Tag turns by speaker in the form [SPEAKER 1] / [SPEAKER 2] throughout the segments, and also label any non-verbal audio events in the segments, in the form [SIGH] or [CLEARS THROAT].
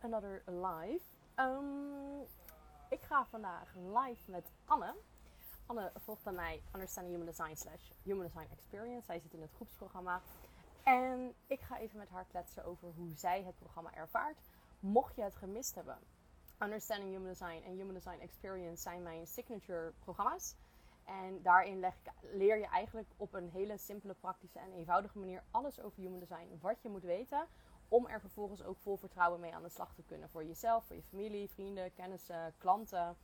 [SPEAKER 1] Another live. Ehm, ik ga vandaag live met Anne. Anne volgt bij mij Understanding Human Design slash Human Design Experience. Zij zit in het groepsprogramma. En ik ga even met haar kletsen over hoe zij het programma ervaart. Mocht je het gemist hebben, Understanding Human Design en Human Design Experience zijn mijn signature programma's. En daarin leg ik, leer je eigenlijk op een hele simpele, praktische en eenvoudige manier alles over human design. Wat je moet weten om er vervolgens ook vol vertrouwen mee aan de slag te kunnen. Voor jezelf, voor je familie, vrienden, kennissen, klanten.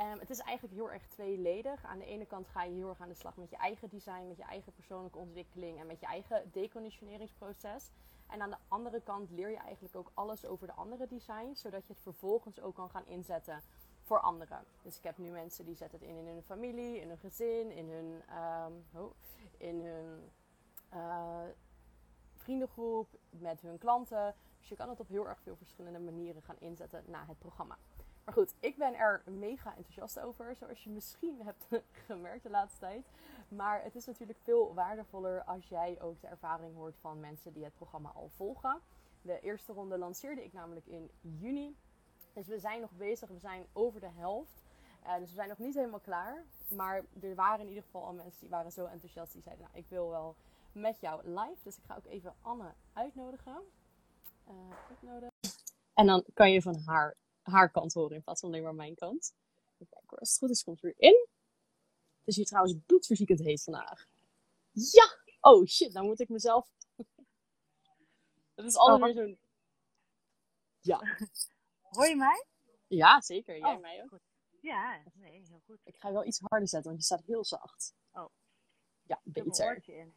[SPEAKER 1] Um, het is eigenlijk heel erg tweeledig. Aan de ene kant ga je heel erg aan de slag met je eigen design, met je eigen persoonlijke ontwikkeling en met je eigen deconditioneringsproces. En aan de andere kant leer je eigenlijk ook alles over de andere designs, zodat je het vervolgens ook kan gaan inzetten voor anderen. Dus ik heb nu mensen die zetten het in in hun familie, in hun gezin, in hun, oh, in hun uh, vriendengroep, met hun klanten. Dus je kan het op heel erg veel verschillende manieren gaan inzetten na het programma. Maar goed, ik ben er mega enthousiast over, zoals je misschien [LAUGHS] hebt gemerkt de laatste tijd. Maar het is natuurlijk veel waardevoller als jij ook de ervaring hoort van mensen die het programma al volgen. De eerste ronde lanceerde ik namelijk in juni. Dus we zijn nog bezig, we zijn over de helft. Uh, dus we zijn nog niet helemaal klaar. Maar er waren in ieder geval al mensen die waren zo enthousiast. Die zeiden, nou ik wil wel met jou live. Dus ik ga ook even Anne uitnodigen. Uh, uitnodigen. En dan kan je van haar, haar kant horen in plaats van alleen maar mijn kant. Even kijken als het goed is komt weer in. Het is hier trouwens bloedverziekend heet vandaag. Ja! Oh shit, dan moet ik mezelf... Dat is oh, weer zo'n... Ja.
[SPEAKER 2] Hoor je mij?
[SPEAKER 1] Ja, zeker. Jij
[SPEAKER 2] oh,
[SPEAKER 1] mij ook?
[SPEAKER 2] Goed. Ja, nee, heel goed.
[SPEAKER 1] Ik ga wel iets harder zetten, want je staat heel zacht.
[SPEAKER 2] Oh.
[SPEAKER 1] Ja, beter.
[SPEAKER 2] in.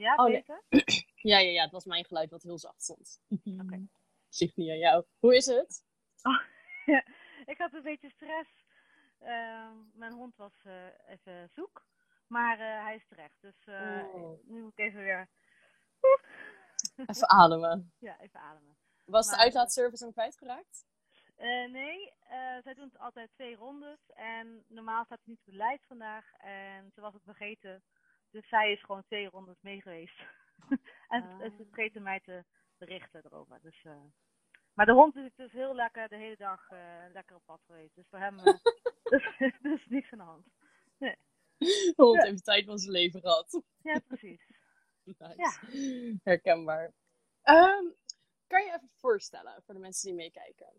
[SPEAKER 2] Ja,
[SPEAKER 1] oh,
[SPEAKER 2] beter?
[SPEAKER 1] Nee. [CLEARS THROAT] ja, ja, ja, het was mijn geluid wat heel zacht stond.
[SPEAKER 2] Oké. Okay.
[SPEAKER 1] Ligt niet aan jou. Hoe is het?
[SPEAKER 2] Oh, ja. [LAUGHS] Ik had een beetje stress. Uh, mijn hond was uh, even zoek. Maar uh, hij is terecht. Dus oh. nu moet ik even weer... [LAUGHS]
[SPEAKER 1] Even ademen. [LAUGHS]
[SPEAKER 2] Ja, even ademen.
[SPEAKER 1] Was maar, de uitlaatservice hem kwijtgeraakt?
[SPEAKER 2] Nee, zij doen altijd twee rondes. En normaal staat het niet op de lijst vandaag. En ze was het vergeten. Dus zij is gewoon twee rondes mee geweest. [LAUGHS] en uh. ze vergeten mij te berichten erover. Dus, uh, maar de hond is dus heel lekker de hele dag lekker op pad geweest. Dus voor hem [LAUGHS] dus, [LAUGHS] dus niks aan de hand. Nee.
[SPEAKER 1] De hond ja. heeft tijd van zijn leven gehad.
[SPEAKER 2] Ja, precies.
[SPEAKER 1] nice. Ja. Herkenbaar. Um, kan je even voorstellen voor de mensen die meekijken?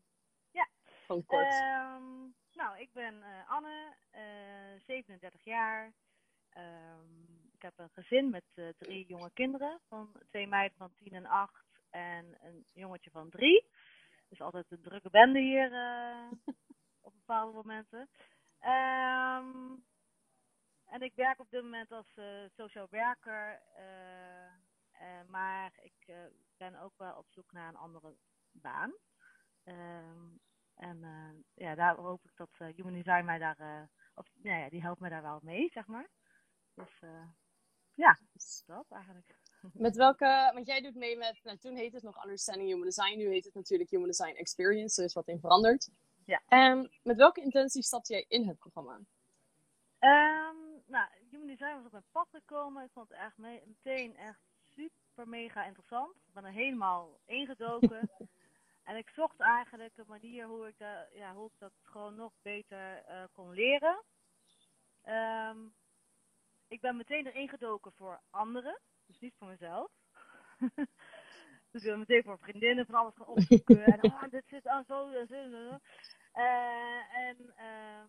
[SPEAKER 2] Ja.
[SPEAKER 1] Gewoon kort.
[SPEAKER 2] Um, nou, ik ben Anne, uh, 37 jaar. Um, ik heb een gezin met uh, drie jonge kinderen. Van twee meiden van 10 en 8 en een jongetje van 3. Dus altijd een drukke bende hier uh, op bepaalde momenten. Um, en ik werk op dit moment als uh, sociaal werker. maar ik ben ook wel op zoek naar een andere baan. Um, en ja, daar hoop ik dat Human Design mij daar, of nou ja, die helpt mij daar wel mee, zeg maar. Dus ja, dat eigenlijk. [LAUGHS]
[SPEAKER 1] Met welke, want jij doet mee met, nou, toen heette het nog Understanding Human Design, nu heet het natuurlijk Human Design Experience, er is wat in veranderd.
[SPEAKER 2] Ja.
[SPEAKER 1] En met welke intentie stapte jij in het programma?
[SPEAKER 2] Um, nou, Human Design was op mijn pad gekomen. Ik vond het echt meteen echt super mega interessant. Ik ben er helemaal ingedoken. [LAUGHS] en ik zocht eigenlijk een manier hoe ik, dat, ja, hoe ik dat gewoon nog beter uh, kon leren. Um, ik ben meteen erin gedoken voor anderen, dus niet voor mezelf. [LAUGHS] dus ik ben meteen voor vriendinnen van alles gaan opzoeken. en [LAUGHS] oh, dit zit aan zo en zo. Uh, en, uh,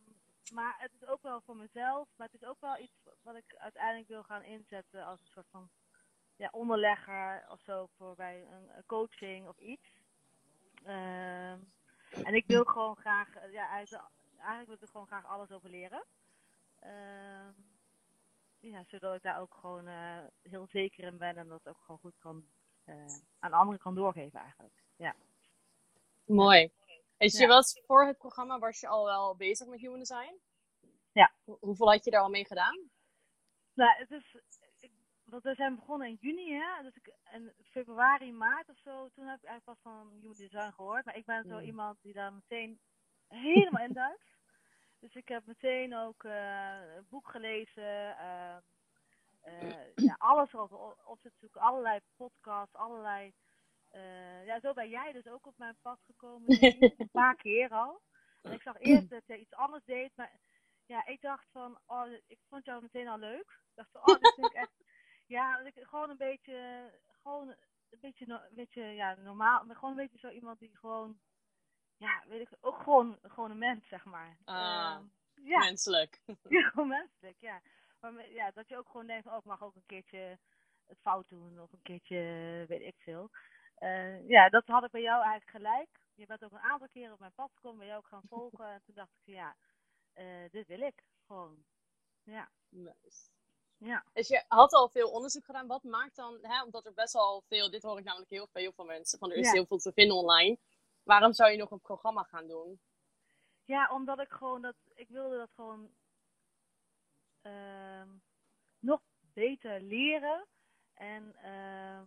[SPEAKER 2] maar het is ook wel voor mezelf, maar het is ook wel iets wat ik uiteindelijk wil gaan inzetten als een soort van ja, onderlegger of zo voor bij een, een coaching of iets. Uh, en ik wil gewoon graag, ja, eigenlijk wil ik er gewoon graag alles over leren. Uh, ja, zodat ik daar ook gewoon uh, heel zeker in ben en dat ook gewoon goed kan uh, aan anderen kan doorgeven eigenlijk. Ja.
[SPEAKER 1] Mooi. Is je was voor het programma was je al wel bezig met human design?
[SPEAKER 2] Ja.
[SPEAKER 1] Hoe, hoeveel had je daar al mee gedaan?
[SPEAKER 2] Nou, het is want we zijn begonnen in juni, hè? Dus ik, in februari, maart of zo, toen heb ik eigenlijk pas van Human Design gehoord. Maar ik ben zo iemand die daar meteen helemaal in duikt. Dus ik heb meteen ook uh, een boek gelezen, uh, uh, [CLEARS THROAT] ja, alles erover op te zoeken, allerlei podcasts, allerlei eh, ja, zo ben jij dus ook op mijn pad gekomen. [LAUGHS] een paar keer al. En ik zag [CLEARS THROAT] eerst dat je iets anders deed, maar ja, ik dacht van, oh, ik vond jou meteen al leuk. Ik dacht van, oh, dit vind ik echt, [LAUGHS] ja, dat ik gewoon een beetje, gewoon een beetje, no- een beetje, ja, normaal, maar gewoon een beetje zo iemand die gewoon, ja, weet ik, ook gewoon, gewoon een mens, zeg maar.
[SPEAKER 1] Ah,
[SPEAKER 2] Ehm, ja,
[SPEAKER 1] Menselijk. [LAUGHS]
[SPEAKER 2] ja, gewoon menselijk, ja. Maar ja, dat je ook gewoon denkt, oh, ik mag ook een keertje het fout doen, of een keertje, weet ik veel. Eh, ja, dat had ik bij jou eigenlijk gelijk. Je bent ook een aantal keren op mijn pad gekomen, ben je ook gaan volgen. En toen dacht ik, van, ja, eh, dit wil ik gewoon. Ja,
[SPEAKER 1] Nice.
[SPEAKER 2] ja.
[SPEAKER 1] Dus je had al veel onderzoek gedaan. Wat maakt dan, hè, omdat er best wel veel, dit hoor ik namelijk heel veel van mensen, van er is
[SPEAKER 2] Ja.
[SPEAKER 1] heel veel te vinden online. Waarom zou je nog een programma gaan doen?
[SPEAKER 2] Ja, omdat ik gewoon dat, ik wilde dat gewoon ehm, nog beter leren. En ehm,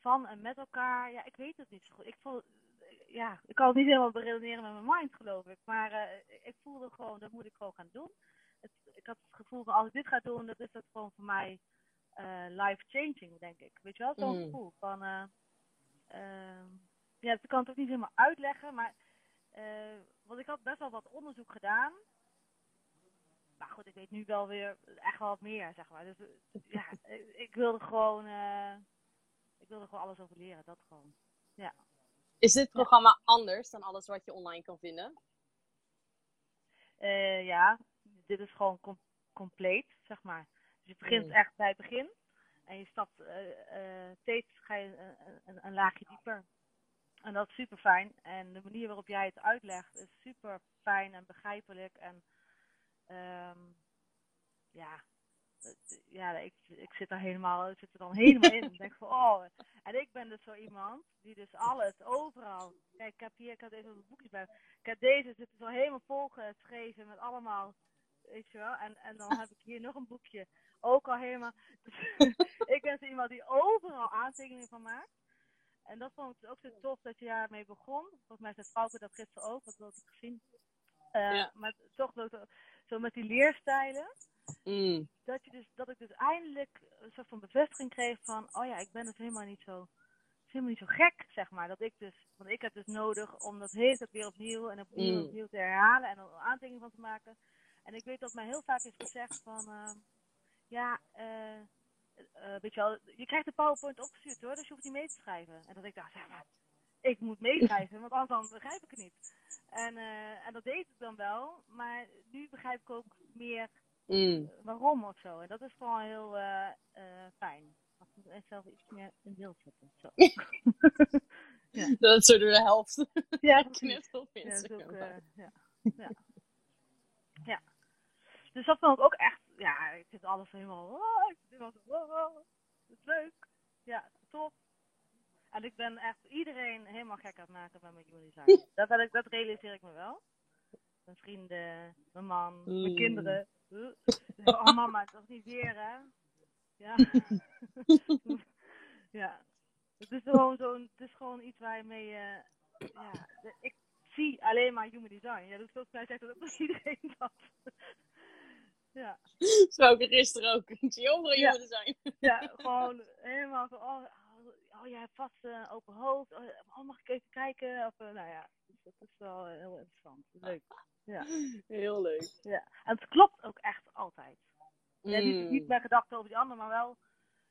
[SPEAKER 2] van en met elkaar, ja, ik weet het niet zo goed. Ik voel, ja, ik kan het niet helemaal beredeneren met mijn mind, geloof ik. Maar eh, ik voelde gewoon, dat moet ik gewoon gaan doen. Het, ik had het gevoel van, als ik dit ga doen, dat is dat gewoon voor mij eh, life-changing, denk ik. Weet je wel, zo'n
[SPEAKER 1] Mm.
[SPEAKER 2] gevoel van, eh, ehm, ja, ik kan het ook niet helemaal uitleggen, maar eh, want ik had best wel wat onderzoek gedaan. Maar goed, ik weet nu wel weer echt wel wat meer, zeg maar. Dus eh, ja, ik, ik wilde gewoon, eh, ik wilde gewoon alles over leren, dat gewoon.
[SPEAKER 1] Is dit programma anders dan alles wat je online kan vinden?
[SPEAKER 2] Eh, ja, dit is gewoon com- compleet, zeg maar. Dus je begint
[SPEAKER 1] Mm.
[SPEAKER 2] echt bij het begin. En je stapt eh, eh, steeds ga je een, een, een laagje dieper. En dat is super fijn. En de manier waarop jij het uitlegt is super fijn en begrijpelijk. En ehm, ja, ja ik, ik zit er helemaal, ik zit er dan helemaal in. Ik denk van, oh. En ik ben dus zo iemand die dus alles, overal. Kijk, ik heb hier, ik had even een boekje bij. Ik heb deze, zit zo helemaal volgeschreven met allemaal, weet je wel. En, en dan heb ik hier nog een boekje, ook al helemaal. [LAUGHS] ik ben zo iemand die overal aantekeningen van maakt. En dat vond ik ook zo tof dat je daarmee begon. Volgens mij zei Frauke dat gisteren ook, wat had ik gezien. Eh,
[SPEAKER 1] Ja.
[SPEAKER 2] Maar toch zo, zo met die leerstijlen
[SPEAKER 1] Mm.
[SPEAKER 2] dat, je dus, dat ik dus eindelijk een soort van bevestiging kreeg van, oh ja, ik ben dus helemaal niet zo, helemaal niet zo gek, zeg maar. Dat ik dus, want ik heb dus nodig om dat hele tijd weer opnieuw en opnieuw
[SPEAKER 1] Mm.
[SPEAKER 2] opnieuw te herhalen en er een aantekening van te maken. En ik weet dat mij heel vaak is gezegd van, eh, ja, eh, eh, weet je wel, je krijgt de PowerPoint opgestuurd hoor, dus je hoeft niet mee te schrijven. En dat ik dacht, ja, maar ik moet meeschrijven, want anders begrijp ik het niet. En, eh, en dat deed ik dan wel, maar nu begrijp ik ook meer
[SPEAKER 1] Mm.
[SPEAKER 2] waarom of zo. En dat is gewoon heel eh, eh, fijn. Als ik zelf iets meer in beeld zetten. Zo. [LAUGHS]
[SPEAKER 1] Dat is zo door de helft. [LAUGHS]
[SPEAKER 2] ja, precies.
[SPEAKER 1] op
[SPEAKER 2] Ja,
[SPEAKER 1] Instagram.
[SPEAKER 2] ook, eh, ja. Ja. ja. Dus dat vond ik ook echt, ja, ik zit alles helemaal, oh, zo, oh, oh, dat is leuk. Ja, top. En ik ben echt iedereen helemaal gek aan het maken bij mijn human design. [LAUGHS] Dat, ik, dat realiseer ik me wel. Mijn vrienden, mijn man, mijn
[SPEAKER 1] Mm.
[SPEAKER 2] kinderen. [LAUGHS] Oh mama, toch niet weer hè? Ja. [LAUGHS] ja. Het is gewoon zo'n, het is gewoon iets waar je mee, eh, ja, ik zie alleen maar human design. Ja, dus volgens mij zegt dat ook nog iedereen dat. Ja. [LAUGHS]
[SPEAKER 1] Zo ik gisteren ook. Zie overal
[SPEAKER 2] Ja.
[SPEAKER 1] human design. [LAUGHS]
[SPEAKER 2] ja, gewoon helemaal van, oh, oh, oh jij hebt vast eh, een open hoofd. Oh, oh, mag ik even kijken? Of, eh, nou ja, dus dat is wel eh, heel interessant. Leuk. Ja.
[SPEAKER 1] Heel leuk.
[SPEAKER 2] ja. En het klopt ook echt altijd. Ja, niet,
[SPEAKER 1] Mm.
[SPEAKER 2] niet gedachten over die ander, maar wel,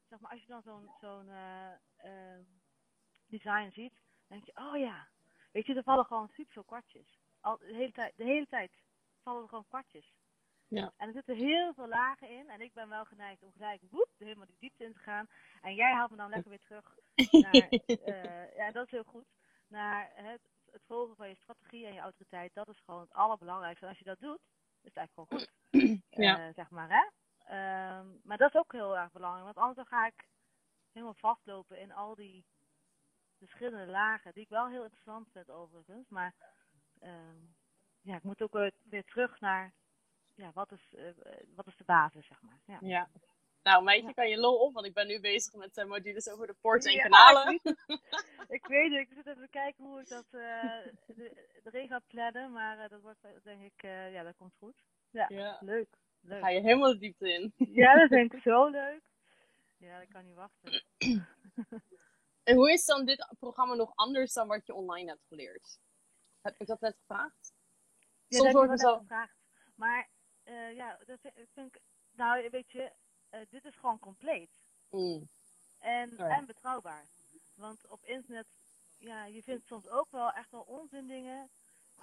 [SPEAKER 2] zeg maar, als je dan zo'n zo'n eh, eh, design ziet, dan denk je, oh ja, weet je, er vallen gewoon super veel kwartjes. Al, de, hele tijd, de hele tijd vallen er gewoon kwartjes.
[SPEAKER 1] Ja.
[SPEAKER 2] En er zitten heel veel lagen in, en ik ben wel geneigd om gelijk woep, helemaal die diepte in te gaan. En jij haalt me dan lekker weer terug [LAUGHS] naar, eh, ja, dat is heel goed, naar het, het volgen van je strategie en je autoriteit. Dat is gewoon het allerbelangrijkste. En als je dat doet, is het eigenlijk gewoon goed. [CLEARS THROAT]
[SPEAKER 1] Ja.
[SPEAKER 2] Eh, zeg maar, hè? Ehm, maar dat is ook heel erg belangrijk, want anders dan ga ik helemaal vastlopen in al die verschillende lagen, die ik wel heel interessant vind overigens. Maar ehm, ja, ik moet ook weer terug naar, ja, wat is, eh, eh, wat is de basis, zeg maar. Ja.
[SPEAKER 1] Ja. Nou, meidje, kan je lol op, want ik ben nu bezig met eh, modules over de poorts en kanalen. [LAUGHS]
[SPEAKER 2] Ik weet, ik weet het, ik zit even te kijken hoe ik dat de- erin ga plannen, maar dat wordt denk ik, ja, dat komt goed. Ja, leuk.
[SPEAKER 1] Dan
[SPEAKER 2] leuk.
[SPEAKER 1] ga je helemaal de diepte in.
[SPEAKER 2] Ja, dat vind ik [LAUGHS] zo leuk. Ja, ik kan niet wachten.
[SPEAKER 1] En hoe is dan dit programma nog anders dan wat je online hebt geleerd? Heb ik dat net gevraagd?
[SPEAKER 2] Ja,
[SPEAKER 1] Soms
[SPEAKER 2] dat
[SPEAKER 1] wordt
[SPEAKER 2] heb
[SPEAKER 1] het zo.
[SPEAKER 2] gevraagd. Maar eh, ja, dat vind vind ik, nou weet je, eh, dit is gewoon compleet.
[SPEAKER 1] Mm.
[SPEAKER 2] En,
[SPEAKER 1] Ja.
[SPEAKER 2] en betrouwbaar. Want op internet, ja, je vindt soms ook wel echt wel onzin dingen.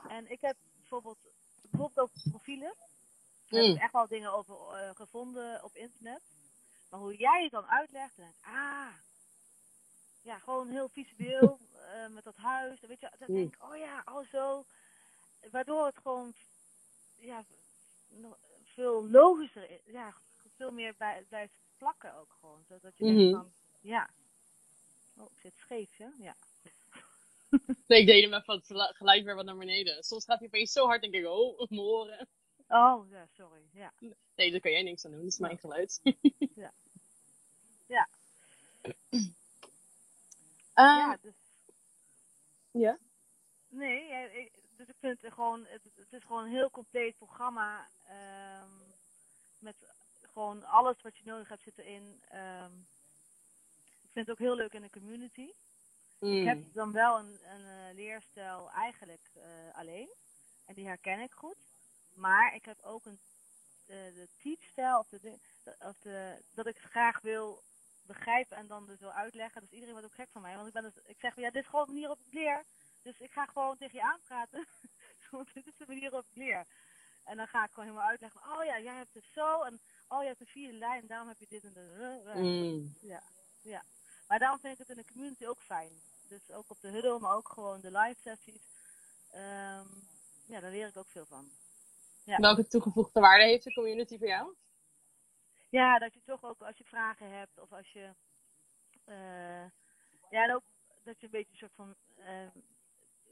[SPEAKER 2] En ik heb bijvoorbeeld, bijvoorbeeld ook profielen. Daar heb
[SPEAKER 1] Mm.
[SPEAKER 2] ik echt wel dingen over eh, gevonden op internet. Maar hoe jij het dan uitlegt, dan denk ik, ah, ja, gewoon heel visueel [LAUGHS] met dat huis. Dan weet je, dan
[SPEAKER 1] Mm.
[SPEAKER 2] denk ik, oh ja, oh zo. Waardoor het gewoon, ja, nog veel logischer is. Ja, veel meer bij, blijft plakken ook gewoon. Zodat je
[SPEAKER 1] Mhm.
[SPEAKER 2] denkt van, ja. Oh, ik zit scheef, hè? Ja. [LAUGHS]
[SPEAKER 1] Nee, ik deed hem even het gelu- geluid weer wat naar beneden. Soms gaat hij opeens zo hard, denk ik, oh, mijn oren.
[SPEAKER 2] Oh, ja, sorry. Ja.
[SPEAKER 1] Nee, daar kan jij niks aan doen. Dat is mijn geluid. [LAUGHS]
[SPEAKER 2] Ja. Ja. [CLEARS THROAT]
[SPEAKER 1] Ehm,
[SPEAKER 2] ja, dus
[SPEAKER 1] ja.
[SPEAKER 2] Nee, ik, ik vind het gewoon, het, het is gewoon een heel compleet programma. ehm, met gewoon alles wat je nodig hebt zit erin. Ehm, ik vind het ook heel leuk in de community.
[SPEAKER 1] Mm.
[SPEAKER 2] Ik heb dan wel een, een eh, leerstijl eigenlijk eh, alleen. En die herken ik goed. Maar ik heb ook een eh, de teachstijl of de, of de, dat ik graag wil begrijpen en dan dus wil uitleggen. Dus iedereen wordt ook gek van mij. Want ik, ben dus, ik zeg, ja, dit is gewoon de manier waarop ik leer. Dus ik ga gewoon tegen je aanpraten. [LAUGHS] Want [LAUGHS] dit is de manier waarop ik leer. En dan ga ik gewoon helemaal uitleggen. Oh ja, jij hebt het zo. En oh, je hebt een vierde lijn. En daarom heb je dit en dat.
[SPEAKER 1] Mm.
[SPEAKER 2] Ja, ja. Maar daarom vind ik het in de community ook fijn. Dus ook op de huddle, maar ook gewoon de live sessies. Ehm, ja, daar leer ik ook veel van. Ja.
[SPEAKER 1] Welke toegevoegde waarde heeft de community voor jou?
[SPEAKER 2] Ja, dat je toch ook als je vragen hebt of als je. eh, ja, en ook dat je een beetje een soort van. eh,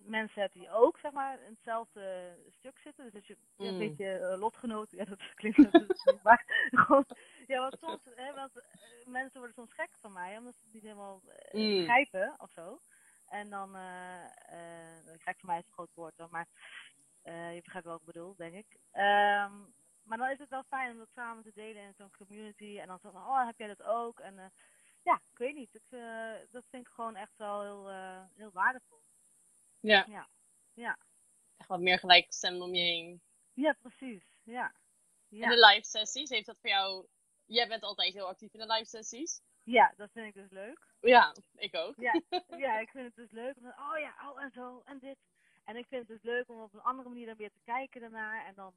[SPEAKER 2] mensen hebt die ook, zeg maar, in hetzelfde stuk zitten. Dus dat je ja, een
[SPEAKER 1] Mm.
[SPEAKER 2] beetje eh, lotgenoten. [LAUGHS] Ja, dat klinkt natuurlijk maar [LAUGHS] gewoon. Ja, want soms. Hè, want, eh, mensen worden soms gek van mij, omdat ze het niet helemaal eh,
[SPEAKER 1] Mm.
[SPEAKER 2] begrijpen of zo. En dan. gek van mij is een groot woord dan, maar. je begrijpt wel wat ik bedoel, denk ik. Ehm, maar dan is het wel fijn om dat samen te delen in zo'n community. En dan zo van, oh, heb jij dat ook? En ja, ik weet niet. Ik, dat vind ik gewoon echt wel heel, heel waardevol.
[SPEAKER 1] Ja.
[SPEAKER 2] Ja. Ja.
[SPEAKER 1] Echt wat meer gelijkgestemd om je heen.
[SPEAKER 2] Ja, precies. Ja. Ja.
[SPEAKER 1] En de live sessies, heeft dat voor jou... Jij bent altijd heel actief in de live sessies.
[SPEAKER 2] ja, dat vind ik dus leuk.
[SPEAKER 1] Ja, ik ook.
[SPEAKER 2] Ja, [LAUGHS] ja ik vind het dus leuk. Om, dan, oh ja, oh en zo, en dit. En ik vind het dus leuk om op een andere manier dan weer te kijken daarnaar. En dan,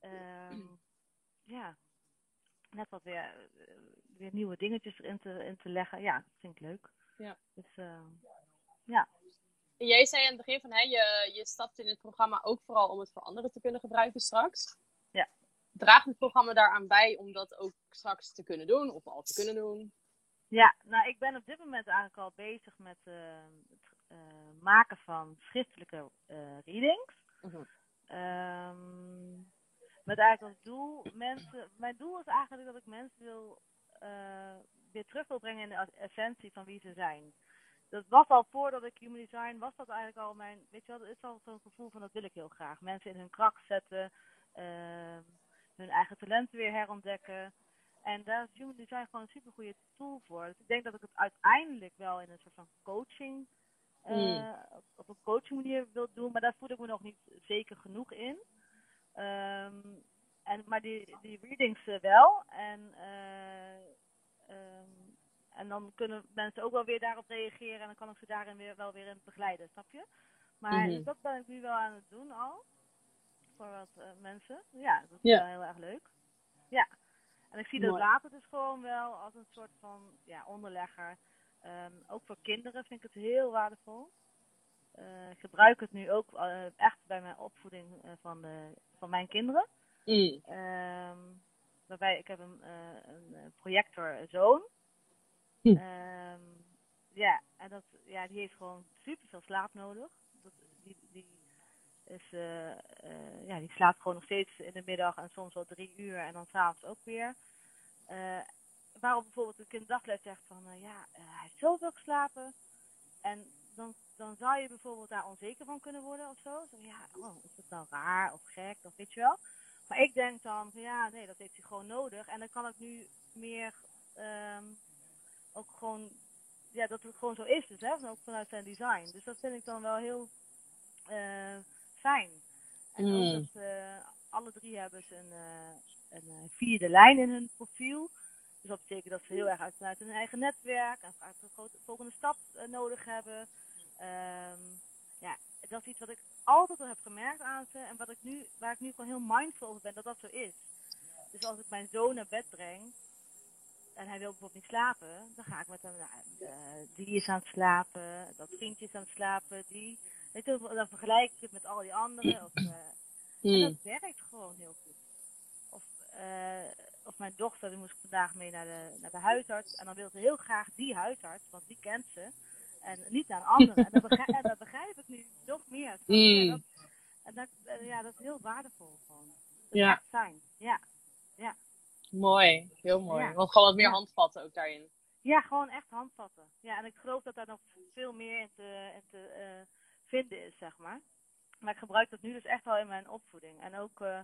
[SPEAKER 2] ehm, ja, net wat weer, weer nieuwe dingetjes erin te, in te leggen. Ja, dat vind ik leuk.
[SPEAKER 1] Ja.
[SPEAKER 2] Dus, eh,
[SPEAKER 1] En Jij zei aan het begin van, hè, je, je stapt in het programma ook vooral om het voor anderen te kunnen gebruiken straks.
[SPEAKER 2] Ja.
[SPEAKER 1] Draagt het programma daaraan bij om dat ook straks te kunnen doen of al te kunnen doen?
[SPEAKER 2] ja, nou, ik ben op dit moment eigenlijk al bezig met eh, het eh, maken van schriftelijke eh, readings.
[SPEAKER 1] Mhm.
[SPEAKER 2] Ehm, met eigenlijk als doel mensen. Mijn doel is eigenlijk dat ik mensen wil weer terug wil brengen in de essentie van wie ze zijn. Dat was al voordat ik human design was dat eigenlijk al mijn. Weet je wel, dat is al zo'n gevoel van dat wil ik heel graag. Mensen in hun kracht zetten, ehm, hun eigen talenten weer herontdekken. En daar is human design gewoon een super goede tool voor. Dus ik denk dat ik het uiteindelijk wel in een soort van coaching.
[SPEAKER 1] Mm.
[SPEAKER 2] op- een coaching manier wil doen, maar daar voel ik me nog niet zeker genoeg in. Ehm, en, maar die, die readings eh, wel. En, eh, ehm, en dan kunnen mensen ook wel weer daarop reageren. En dan kan ik ze daarin weer, wel weer in begeleiden, snap je? Maar
[SPEAKER 1] Mhm.
[SPEAKER 2] dat ben ik nu wel aan het doen al. Voor wat eh, mensen. Ja, dat is
[SPEAKER 1] Ja.
[SPEAKER 2] wel heel erg leuk. Ja. En ik zie dat later dus gewoon wel als een soort van ja, onderlegger. Ehm, ook voor kinderen vind ik het heel waardevol. Eh, ik gebruik het nu ook eh, echt bij mijn opvoeding van, de, van mijn kinderen.
[SPEAKER 1] Mm.
[SPEAKER 2] Ehm, waarbij ik heb een, een projectorzoon.
[SPEAKER 1] Hm.
[SPEAKER 2] Ehm, ja, en dat, ja, die heeft gewoon super veel slaap nodig. Dat, die, die, is, eh, eh, ja, die slaapt gewoon nog steeds in de middag en soms wel drie uur en dan s'avonds ook weer. Eh, waarop bijvoorbeeld een kind zegt van, ja, hij heeft zoveel geslapen. En dan, dan zou je bijvoorbeeld daar onzeker van kunnen worden of zo. ja, oh, is dat nou raar of gek of weet je wel. Maar ik denk dan, ja, nee, dat heeft hij gewoon nodig. En dan kan ik nu meer ehm, ook gewoon ja, dat het gewoon zo is dus, hè, ook vanuit zijn design. Dus dat vind ik dan wel heel eh, fijn. En
[SPEAKER 1] Mm.
[SPEAKER 2] ook dat eh, alle drie hebben ze een, eh, een vierde lijn in hun profiel. Dus dat betekent dat ze heel erg uit, vanuit hun eigen netwerk en vanuit de volgende stap nodig hebben. Ehm, ja, dat is iets wat ik altijd al heb gemerkt aan ze en wat ik nu, waar ik nu gewoon heel mindful over ben dat dat zo is. Dus als ik mijn zoon naar bed breng en hij wil bijvoorbeeld niet slapen, dan ga ik met hem, nou, eh, die is aan het slapen, dat vriendje is aan het slapen, die, weet je, dan vergelijk ik het met al die anderen. Of, eh, en dat werkt gewoon heel goed. Of, eh, of mijn dochter, die moest vandaag mee naar de, naar de huisarts. En dan wil ze heel graag die huisarts, want die kent ze. En niet naar een andere. en, dat begrijp, en dat begrijp ik nu nog meer. je?
[SPEAKER 1] Mm.
[SPEAKER 2] Dat, en dat, eh, ja, dat is heel waardevol gewoon. Dat
[SPEAKER 1] Ja.
[SPEAKER 2] fijn. Ja.
[SPEAKER 1] Mooi, heel mooi.
[SPEAKER 2] Ja.
[SPEAKER 1] Want gewoon wat meer
[SPEAKER 2] Ja.
[SPEAKER 1] handvatten ook daarin.
[SPEAKER 2] ja, gewoon echt handvatten. Ja, en ik geloof dat daar nog veel meer in te, in te eh, vinden is, zeg maar. Maar ik gebruik dat nu dus echt wel in mijn opvoeding. En ook, eh,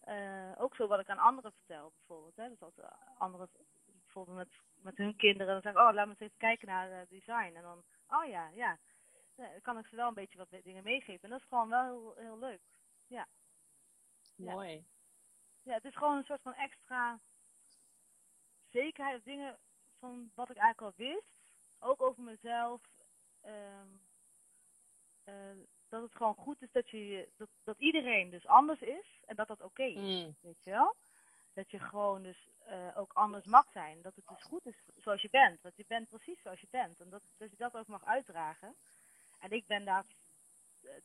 [SPEAKER 2] eh, ook zo wat ik aan anderen vertel, bijvoorbeeld. Hè. Dus als anderen bijvoorbeeld met, met hun kinderen, dan zeg ik, oh, laat me eens even kijken naar design. En dan, oh ja, ja. Ja, dan kan ik ze wel een beetje wat dingen meegeven. En dat is gewoon wel heel, heel leuk. Ja.
[SPEAKER 1] Mooi.
[SPEAKER 2] Ja, het is gewoon een soort van extra zekerheid dingen van wat ik eigenlijk al wist. Ook over mezelf. eh, dat het gewoon goed is dat, je, dat, dat iedereen dus anders is. En dat dat oké is,
[SPEAKER 1] Mm.
[SPEAKER 2] weet je wel? Dat je gewoon dus eh, ook anders mag zijn. Dat het dus goed is zoals je bent. Dat je bent precies zoals je bent. En dat, dat je dat ook mag uitdragen. En ik ben daar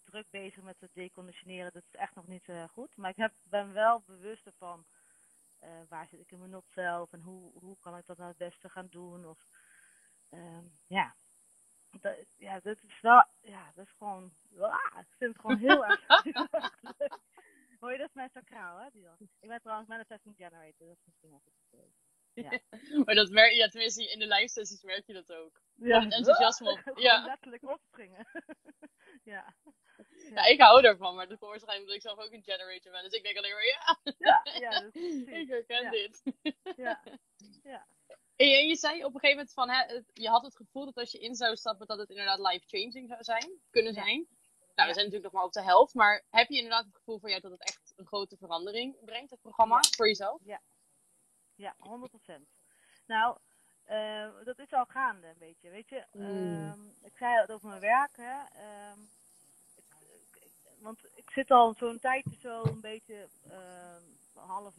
[SPEAKER 2] druk bezig met het deconditioneren. Dat is echt nog niet eh, goed. Maar ik heb, ben wel bewust ervan. eh, waar zit ik in mijn not zelf? En hoe, hoe kan ik dat nou het beste gaan doen? Of, ehm, ja. Dat, ja, dat is wel, ja, dat is gewoon, ah, ik vind het gewoon heel erg, [LAUGHS] leuk. Hoor je, dat is mijn sacraal, hè? Ik ben trouwens manifesting generator, dat is misschien wel goed weten. [LAUGHS]
[SPEAKER 1] Maar dat merk je, ja, tenminste in de live sessies merk je dat ook.
[SPEAKER 2] Ja,
[SPEAKER 1] het enthousiasme [LAUGHS] op- ja.
[SPEAKER 2] letterlijk opspringen. [LAUGHS] ja.
[SPEAKER 1] Ja, ik hou ervan, maar dat komt waarschijnlijk omdat ik zelf ook een generator ben. Dus ik denk alleen maar, ja,
[SPEAKER 2] Ja, ja, dat is
[SPEAKER 1] ik herken
[SPEAKER 2] Ja.
[SPEAKER 1] dit.
[SPEAKER 2] Ja, ja.
[SPEAKER 1] En je, zei op een gegeven moment van, hè, je had het gevoel dat als je in zou stappen, dat het inderdaad life-changing zou zijn, kunnen
[SPEAKER 2] Ja.
[SPEAKER 1] zijn. Nou, we
[SPEAKER 2] Ja.
[SPEAKER 1] zijn natuurlijk nog maar op de helft, maar heb je inderdaad het gevoel van jou dat het echt een grote verandering brengt, het programma,
[SPEAKER 2] Ja.
[SPEAKER 1] voor jezelf?
[SPEAKER 2] Ja, 100%. Nou, eh, dat is al gaande een beetje, weet je.
[SPEAKER 1] Mm.
[SPEAKER 2] Ehm, ik zei het over mijn werk, hè. Ehm, ik, ik- ik- want ik zit al zo'n tijdje zo een beetje ehm half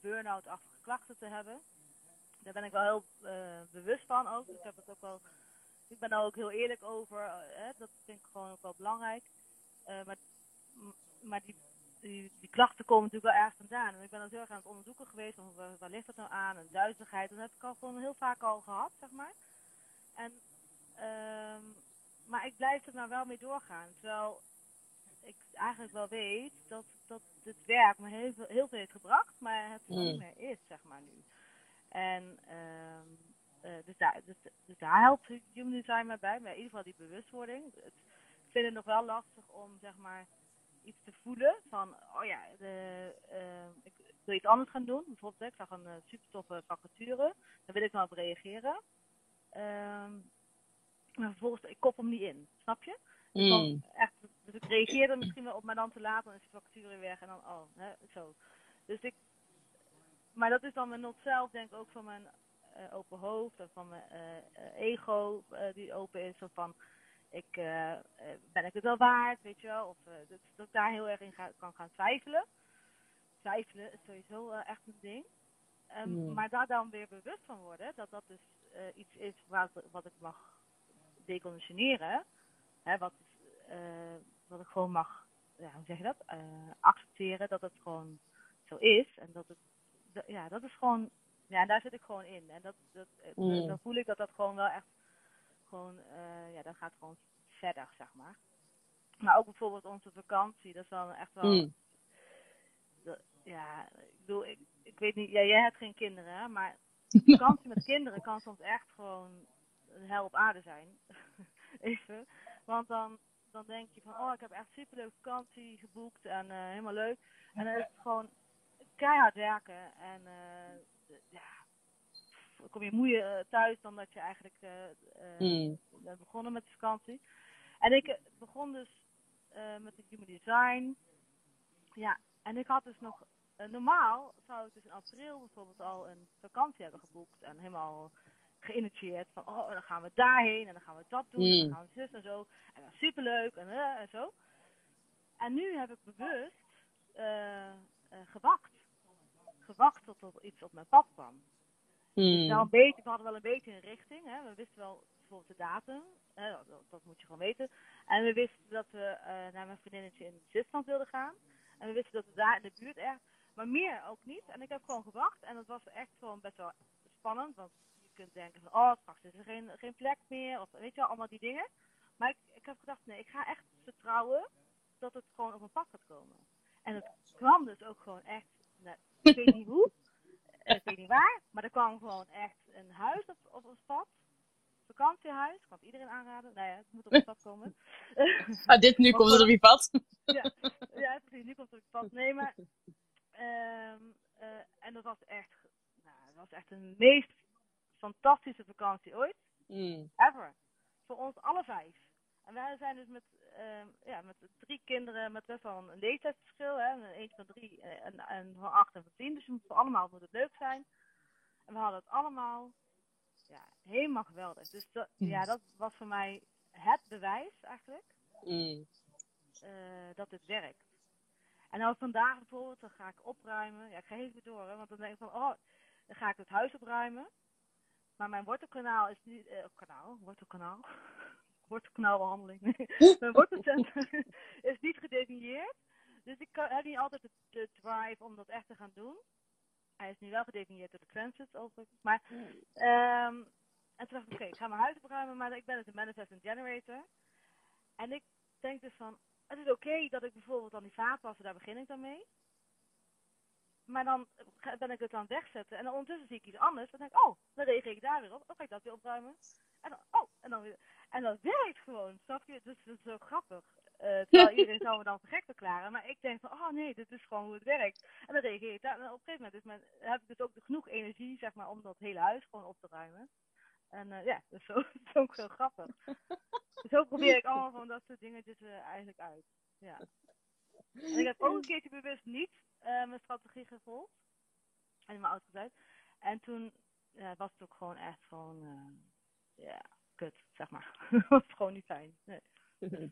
[SPEAKER 2] burn-out-achtige klachten te hebben. Daar ben ik wel heel eh, bewust van ook. Ik heb het ook wel... Ik ben daar ook heel eerlijk over. eh, hè, dat vind ik gewoon ook wel belangrijk. Maar maar die, die, die klachten komen natuurlijk wel ergens vandaan. En ik ben dan heel erg aan het onderzoeken geweest. Van waar, waar ligt dat nou aan? En duizeligheid. Dat heb ik al gewoon heel vaak al gehad, zeg maar. En, ehm, maar ik blijf er nou wel mee doorgaan. Terwijl ik eigenlijk wel weet dat, dat dit werk me heel, veel- heel veel heeft gebracht. Maar het
[SPEAKER 1] Mm.
[SPEAKER 2] niet meer is, zeg maar nu. En ehm, eh, dus, daar, dus, dus daar helpt Human Design mij bij. Maar in ieder geval die bewustwording. Het, ik vind het nog wel lastig om, zeg maar, iets te voelen van, oh ja, de, eh, ik wil iets anders gaan doen. Bijvoorbeeld, ik zag een uh, super toffe vacature. Daar wil ik dan op reageren. Ehm, maar vervolgens, ik kop hem niet in. Snap je?
[SPEAKER 1] Mm.
[SPEAKER 2] Dan echt, dus ik reageerde misschien wel op, maar dan te laat, dan is de vacature weg en dan, oh, hè, zo. Dus ik, maar dat is dan mijn not zelf, denk ik ook van mijn eh, open hoofd en van mijn eh, eh, ego eh, die open is. Of van, ik, eh, eh, ben ik het wel waard, weet je wel? Of eh, dat, dat ik daar heel erg in ga, kan gaan twijfelen. Twijfelen is sowieso echt een ding. Ehm. Maar daar dan weer bewust van worden, dat dat dus iets is wat, wat ik mag deconditioneren. Hè, wat, eh, wat ik gewoon mag, ja, hoe zeg je dat? Accepteren dat het gewoon zo is. En dat het, dat- ja, dat is gewoon, ja, daar zit ik gewoon in. En dat, dat, dan voel ik dat dat gewoon wel echt, gewoon, eh, ja, dat gaat gewoon verder, zeg maar. Maar ook bijvoorbeeld onze vakantie, dat is dan echt wel,
[SPEAKER 1] Mm.
[SPEAKER 2] dat- ja, ik bedoel, ik, ik weet niet, ja, jij hebt geen kinderen, hè, maar [LAUGHS] vakantie met kinderen kan soms echt gewoon een hel op aarde zijn. [LAUGHS] Even. Want dan, dan denk je van, oh, ik heb echt superleuke vakantie geboekt en eh, helemaal leuk. En dan is het gewoon keihard werken en eh, ja, kom je moeie thuis dan dat je eigenlijk
[SPEAKER 1] Mm.
[SPEAKER 2] bent begonnen met de vakantie. En ik eh, begon dus eh, met het human design. Ja, en ik had dus nog, eh, normaal zou ik dus in april bijvoorbeeld al een vakantie hebben geboekt en helemaal geïnitieerd van, oh, dan gaan we daarheen en dan gaan we dat doen en dan gaan we zus en zo. En dat is superleuk en, eh, en zo. En nu heb ik bewust eh, eh, gewacht. Gewacht tot er iets op mijn pad kwam. Nou, een beetje, we hadden wel een beetje een richting. Hè. We wisten wel bijvoorbeeld de datum. Hè, dat, dat- moet je gewoon weten. En we wisten dat we eh, naar mijn vriendinnetje in Zwitserland wilden gaan. En we wisten dat we daar in de buurt echt... Maar meer ook niet. En ik heb gewoon gewacht. En dat was echt gewoon best wel spannend. Want je kunt denken van... Oh, straks is er geen, geen plek meer. Of weet je wel, allemaal die dingen. Maar ik, ik heb gedacht, nee, ik ga echt vertrouwen dat het gewoon op mijn pad gaat komen. En het kwam dus ook gewoon echt... Nou, ik weet niet hoe. Ik weet niet waar, maar er kwam gewoon echt een huis op, op ons pad. Vakantiehuis, ik kan het iedereen aanraden. Nou ja, het moet op het pad komen. [LAUGHS]
[SPEAKER 1] Ah, dit nu komt het op je pad. [LAUGHS]
[SPEAKER 2] ja, ja, precies, nu komt het op het pad. Nee, maar... ehm, eh, en dat was echt... Nou, dat was echt de meest fantastische vakantie ooit.
[SPEAKER 1] Mm.
[SPEAKER 2] Ever. Voor ons alle vijf. En wij zijn dus met, ehm, ja, met drie kinderen met best wel een leeftijdsverschil. Hè? Een Eentje van drie en, en van acht en van tien. Dus voor allemaal moet het leuk zijn. En we hadden het allemaal ja, helemaal geweldig. Dus dat, ja, dat was voor mij het bewijs eigenlijk
[SPEAKER 1] Mm.
[SPEAKER 2] eh, dat het werkt. En nou vandaag bijvoorbeeld, dan ga ik opruimen. Ja, ik ga even door, hè, want dan denk ik van, oh, dan ga ik het huis opruimen. Maar mijn wortelkanaal is niet, eh, kanaal, wortelkanaal, wortelkanaalbehandeling. [LAUGHS] mijn wortelcentrum [LAUGHS] is niet gedefinieerd. Dus ik kan, heb niet altijd de, de drive om dat echt te gaan doen. Hij is nu wel gedefinieerd door de transit overigens. Maar, ehm, en toen dacht ik, oké, ik ga mijn huis opruimen, maar ik ben dus een manifesting generator. En ik denk dus van, het is oké dat ik bijvoorbeeld dan die vaatwassen, daar begin ik dan mee. Maar dan ben ik het aan het wegzetten en ondertussen zie ik iets anders. Dan denk ik, oh, dan reageer ik daar weer op. Dan ga ik dat weer opruimen. En dan, oh, en dan weer. En dat werkt gewoon, snap je? Dus dat is zo grappig. Eh, terwijl [LAUGHS] iedereen zou me dan gek verklaren. Maar ik denk van, oh nee, dit is gewoon hoe het werkt. En dan reageer ik daar. En op een gegeven moment is mijn, heb ik dus ook genoeg energie, zeg maar, om dat hele huis gewoon op te ruimen. En eh, ja, [LAUGHS] dus zo dat is ook heel grappig. [LAUGHS] Zo probeer ik allemaal van dat soort dingetjes eh, eigenlijk uit. Ja. En ik heb ook een keertje bewust niet mijn strategie gevolgd. En mijn auto tijd. En toen ja, was het ook gewoon echt gewoon, eh, ja, kut, zeg maar. [LAUGHS] Het was gewoon niet fijn. Nee. [LAUGHS]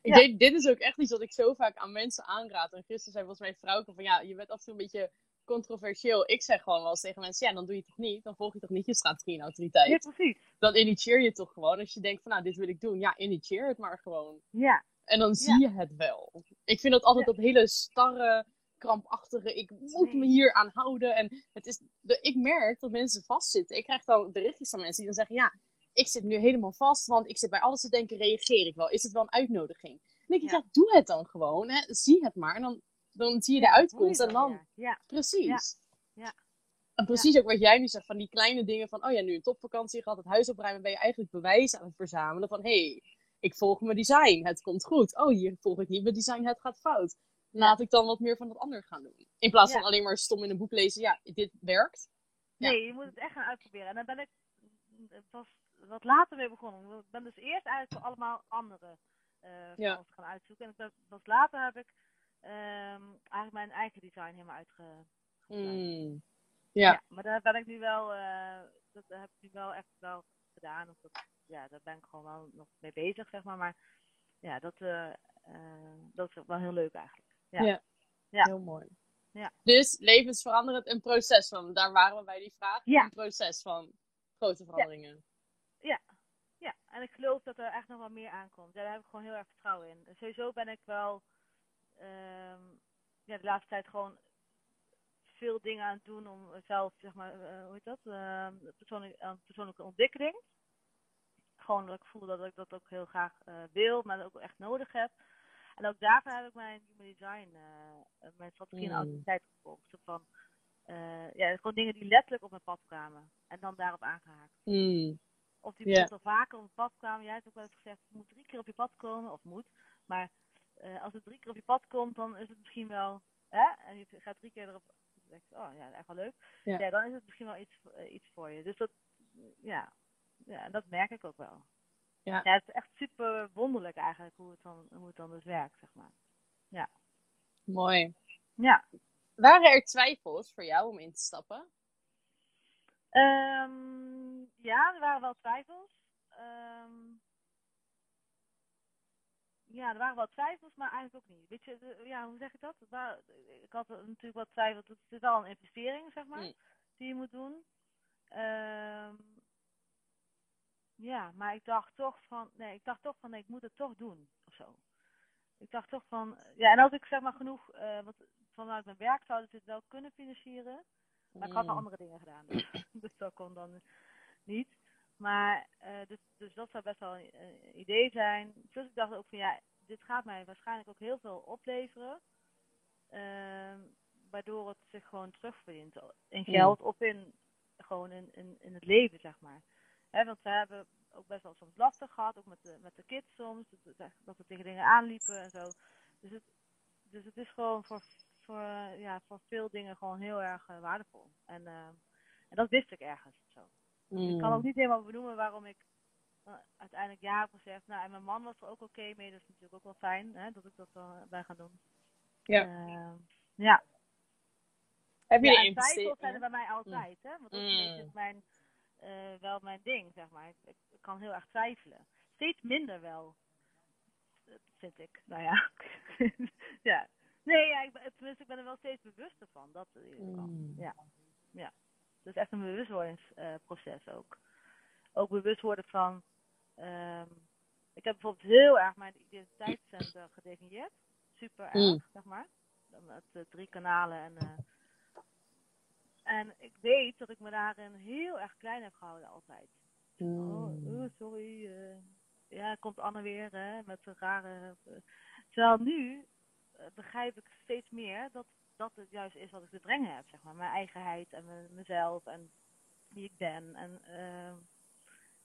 [SPEAKER 1] Ik
[SPEAKER 2] Ja.
[SPEAKER 1] denk, dit is ook echt iets wat ik zo vaak aan mensen aanraad. En gisteren zei volgens mij vrouw van ja, je bent af en toe een beetje controversieel. Ik zeg gewoon wel eens tegen mensen, ja, dan doe je het toch niet. Dan volg je toch niet je strategie en autoriteit.
[SPEAKER 2] Ja, precies.
[SPEAKER 1] Dan initieer je het toch gewoon. Als je denkt van nou, dit wil ik doen. Ja, initieer het maar gewoon.
[SPEAKER 2] Ja,
[SPEAKER 1] En dan zie je het wel. Ik vind dat altijd
[SPEAKER 2] Ja.
[SPEAKER 1] dat hele starre, krampachtige, ik moet me hier aan houden. En het is, de, ik merk dat mensen vastzitten. Ik krijg dan berichtjes van mensen die dan zeggen, ja, ik zit nu helemaal vast, want ik zit bij alles te denken, reageer ik wel? Is het wel een uitnodiging? Denk ik, ja,
[SPEAKER 2] Ja.
[SPEAKER 1] doe het dan gewoon. Hè? Zie het maar. En dan, dan zie je de uitkomst. En dan,
[SPEAKER 2] ja.
[SPEAKER 1] precies.
[SPEAKER 2] Ja.
[SPEAKER 1] En precies ook wat jij nu zegt, van die kleine dingen van, oh ja, nu een topvakantie gehad, het huis opruimen, ben je eigenlijk bewijs aan het verzamelen van, hé, hey, ik volg mijn design, het komt goed. Oh, hier volg ik niet mijn design, het gaat fout. Laat ik dan wat meer van dat ander gaan doen. In plaats van alleen maar stom in een boek lezen, ja, dit werkt.
[SPEAKER 2] Nee, je moet het echt gaan uitproberen. En dan ben ik pas wat later mee begonnen. Ik ben dus eerst eigenlijk voor allemaal andere eh
[SPEAKER 1] Ja.
[SPEAKER 2] gaan uitzoeken. En ik ben, pas later heb ik ehm, eigenlijk mijn eigen design helemaal uitge...
[SPEAKER 1] Mm. Ja.
[SPEAKER 2] Maar daar ben ik nu wel, eh, dat heb ik nu wel echt wel gedaan. Of dat, ja, daar ben ik gewoon wel nog mee bezig, zeg maar. Maar ja, dat, eh, dat is wel heel leuk eigenlijk. Ja.
[SPEAKER 1] Ja.
[SPEAKER 2] Ja.
[SPEAKER 1] Heel mooi.
[SPEAKER 2] Ja.
[SPEAKER 1] Dus levensveranderend een proces van, daar waren we bij die vraag.
[SPEAKER 2] Ja.
[SPEAKER 1] Een proces van grote veranderingen.
[SPEAKER 2] En ik geloof dat er echt nog wel meer aankomt. Ja, daar heb ik gewoon heel erg vertrouwen in. En sowieso ben ik wel ehm, ja, de laatste tijd gewoon veel dingen aan het doen om zelf, zeg maar, eh, hoe heet dat? Ehm, persoonlijk, aan persoonlijke ontwikkeling. Gewoon dat ik voel dat ik dat ook heel graag eh, wil, maar dat ook echt nodig heb. En ook daarvoor heb ik mijn human design, eh, mijn strategie en
[SPEAKER 1] Mm.
[SPEAKER 2] autoriteit gevolgd. Zo van, eh, ja, gewoon dingen die letterlijk op mijn pad kwamen. En dan daarop aangehaakt.
[SPEAKER 1] Mm.
[SPEAKER 2] Of die
[SPEAKER 1] Ja.
[SPEAKER 2] bijvoorbeeld al vaker op het pad kwamen. Jij hebt ook wel eens gezegd, het moet drie keer op je pad komen. Of moet. Maar eh, als het drie keer op je pad komt, dan is het misschien wel... Hè? En je gaat drie keer erop Dan denk oh ja, echt wel leuk.
[SPEAKER 1] Ja.
[SPEAKER 2] Ja, dan is het misschien wel iets, eh, iets voor je. Dus dat, ja, ja, dat merk ik ook wel.
[SPEAKER 1] Ja.
[SPEAKER 2] het is echt super wonderlijk eigenlijk hoe het dan, hoe het dan dus werkt, zeg maar.
[SPEAKER 1] Mooi.
[SPEAKER 2] Ja.
[SPEAKER 1] Waren er twijfels voor jou om in te stappen?
[SPEAKER 2] Ehm, ja, er waren wel twijfels. Ehm, ja, er waren wel twijfels, maar eigenlijk ook niet. Weet je, de- ja, hoe zeg ik dat? Waren- ik had natuurlijk wat twijfels. Het is wel een investering, zeg maar,
[SPEAKER 1] Mm.
[SPEAKER 2] die je moet doen. Ehm, ja, maar ik dacht toch van, nee, ik dacht toch van, nee, ik moet het toch doen, of zo. Ik dacht toch van, ja, en als ik zeg maar genoeg, eh want vanuit mijn werk zouden ze het wel kunnen financieren. Maar ik had al
[SPEAKER 1] Mm.
[SPEAKER 2] andere dingen gedaan, dus, [CLEARS THROAT] [LAUGHS] dus dat kon dan niet. Maar, eh, dus, dus dat zou best wel een, een idee zijn. Plus ik dacht ook van, ja, dit gaat mij waarschijnlijk ook heel veel opleveren. Ehm, waardoor het zich gewoon terugverdient. In geld of in, gewoon in, in, in het leven, zeg maar. Hè, want we hebben ook best wel soms lastig gehad, ook met de, met de kids soms. Dat, dat- we tegen dingen aanliepen en zo. Dus het, dus het is gewoon voor, voor, ja, voor veel dingen gewoon heel erg eh, waardevol. En, eh, en dat wist ik ergens. Ik kan ook niet helemaal benoemen waarom ik eh, uiteindelijk ja heb gezegd. Nou, en mijn man was er ook oké mee. Dat is natuurlijk ook wel fijn hè, dat ik dat uh, ben gaan doen.
[SPEAKER 1] Ja.
[SPEAKER 2] Uh, ja.
[SPEAKER 1] Heb je
[SPEAKER 2] ja, en twijfels zijn er bij mij altijd. Hè, want dat is
[SPEAKER 1] Mm.
[SPEAKER 2] mijn, uh, wel mijn ding, zeg maar. Ik, ik, ik, kan heel erg twijfelen. Steeds minder wel, vind ik. Nou ja. [LAUGHS] ja. Nee, ja, ik, tenminste, ik ben er wel steeds bewuster van. Dat in ieder geval.
[SPEAKER 1] Mm.
[SPEAKER 2] Ja. ja. Dus echt een bewustwordingsproces ook. Ook bewust worden van. Um, ik heb bijvoorbeeld heel erg mijn identiteitscentrum gedefinieerd. Super erg,
[SPEAKER 1] Mm.
[SPEAKER 2] zeg maar. Met uh, drie kanalen en. Uh, en ik weet dat ik me daarin heel erg klein heb gehouden altijd.
[SPEAKER 1] Mm.
[SPEAKER 2] Oh, oh, sorry. Uh, ja, komt Anne weer hè, met een rare. Uh, terwijl nu uh, begrijp ik steeds meer dat dat het juist is wat ik te brengen heb, zeg maar. Mijn eigenheid en mezelf en wie ik ben. En uh,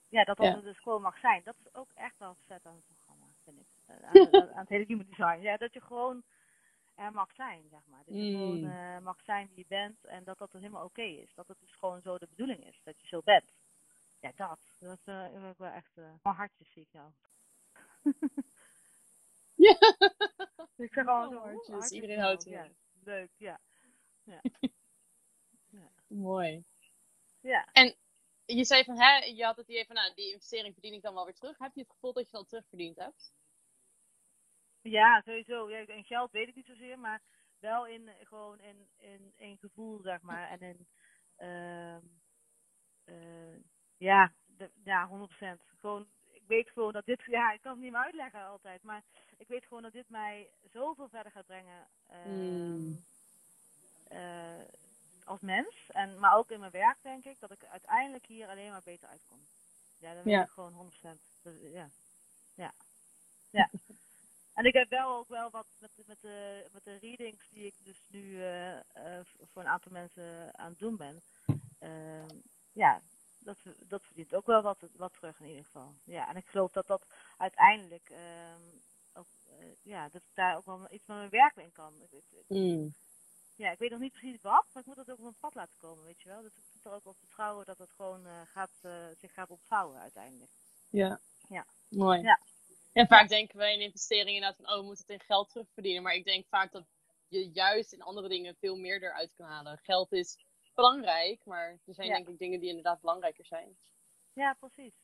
[SPEAKER 2] ja, dat dat
[SPEAKER 1] Ja.
[SPEAKER 2] het dus gewoon mag zijn. Dat is ook echt wel vet aan het programma, vind ik. [LAUGHS] Aan, aan, het hele human design. Ja, dat je gewoon er mag zijn, zeg maar. Dat je
[SPEAKER 1] Mm.
[SPEAKER 2] gewoon uh, mag zijn wie je bent en dat dat dus helemaal oké okay is. Dat het dus gewoon zo de bedoeling is, dat je zo bent. Ja, dat. Dat is uh, ook wel echt... Uh, mijn hartjes zie ik nou. [LAUGHS]
[SPEAKER 1] ja.
[SPEAKER 2] ik zeg al
[SPEAKER 1] Oh,
[SPEAKER 2] zo,
[SPEAKER 1] hartjes. Iedereen houdt
[SPEAKER 2] ja,
[SPEAKER 1] ervan.
[SPEAKER 2] Leuk, ja. ja. [LAUGHS] ja.
[SPEAKER 1] Mooi.
[SPEAKER 2] Ja.
[SPEAKER 1] Je zei van, hè, je had het idee van, nou, die investering verdien ik dan wel weer terug. Heb je het gevoel dat je dat terugverdiend hebt?
[SPEAKER 2] Ja, sowieso. Ja, in geld weet ik niet zozeer, maar wel in gewoon in, in, in gevoel, zeg maar. En in, uh, uh, ja, de, ja, 100%. Gewoon, weet gewoon dat dit, ja, ik kan het niet meer uitleggen altijd, maar ik weet gewoon dat dit mij zoveel verder gaat brengen. Uh,
[SPEAKER 1] Mm.
[SPEAKER 2] uh, als mens, en, maar ook in mijn werk denk ik, dat ik uiteindelijk hier alleen maar beter uitkom. Ja, dan weet
[SPEAKER 1] Ja.
[SPEAKER 2] ik gewoon 100%. Dat, ja. Ja. [LAUGHS] Ja. En ik heb wel ook wel wat met, met, de, met de readings die ik dus nu uh, uh, voor een aantal mensen aan het doen ben. Uh, ja, dat, dat verdient ook wel wat, wat terug in ieder geval. Ja, en ik geloof dat dat uiteindelijk ook, uh, ja, dat ik daar ook wel iets van mijn werk in kan.
[SPEAKER 1] Mm.
[SPEAKER 2] Ja, ik weet nog niet precies wat, maar ik moet dat ook op mijn pad laten komen, weet je wel. Dus ik moet er ook op vertrouwen dat het gewoon uh, gaat, uh, zich gaat opvouwen uiteindelijk.
[SPEAKER 1] Ja.
[SPEAKER 2] Ja.
[SPEAKER 1] Mooi.
[SPEAKER 2] Ja.
[SPEAKER 1] En vaak denken wij in investeringen inderdaad van, oh, we moeten het in geld terugverdienen. Maar ik denk vaak dat je juist in andere dingen veel meer eruit kan halen. Geld is belangrijk, maar er zijn
[SPEAKER 2] Ja.
[SPEAKER 1] denk ik dingen die inderdaad belangrijker zijn.
[SPEAKER 2] Ja, precies.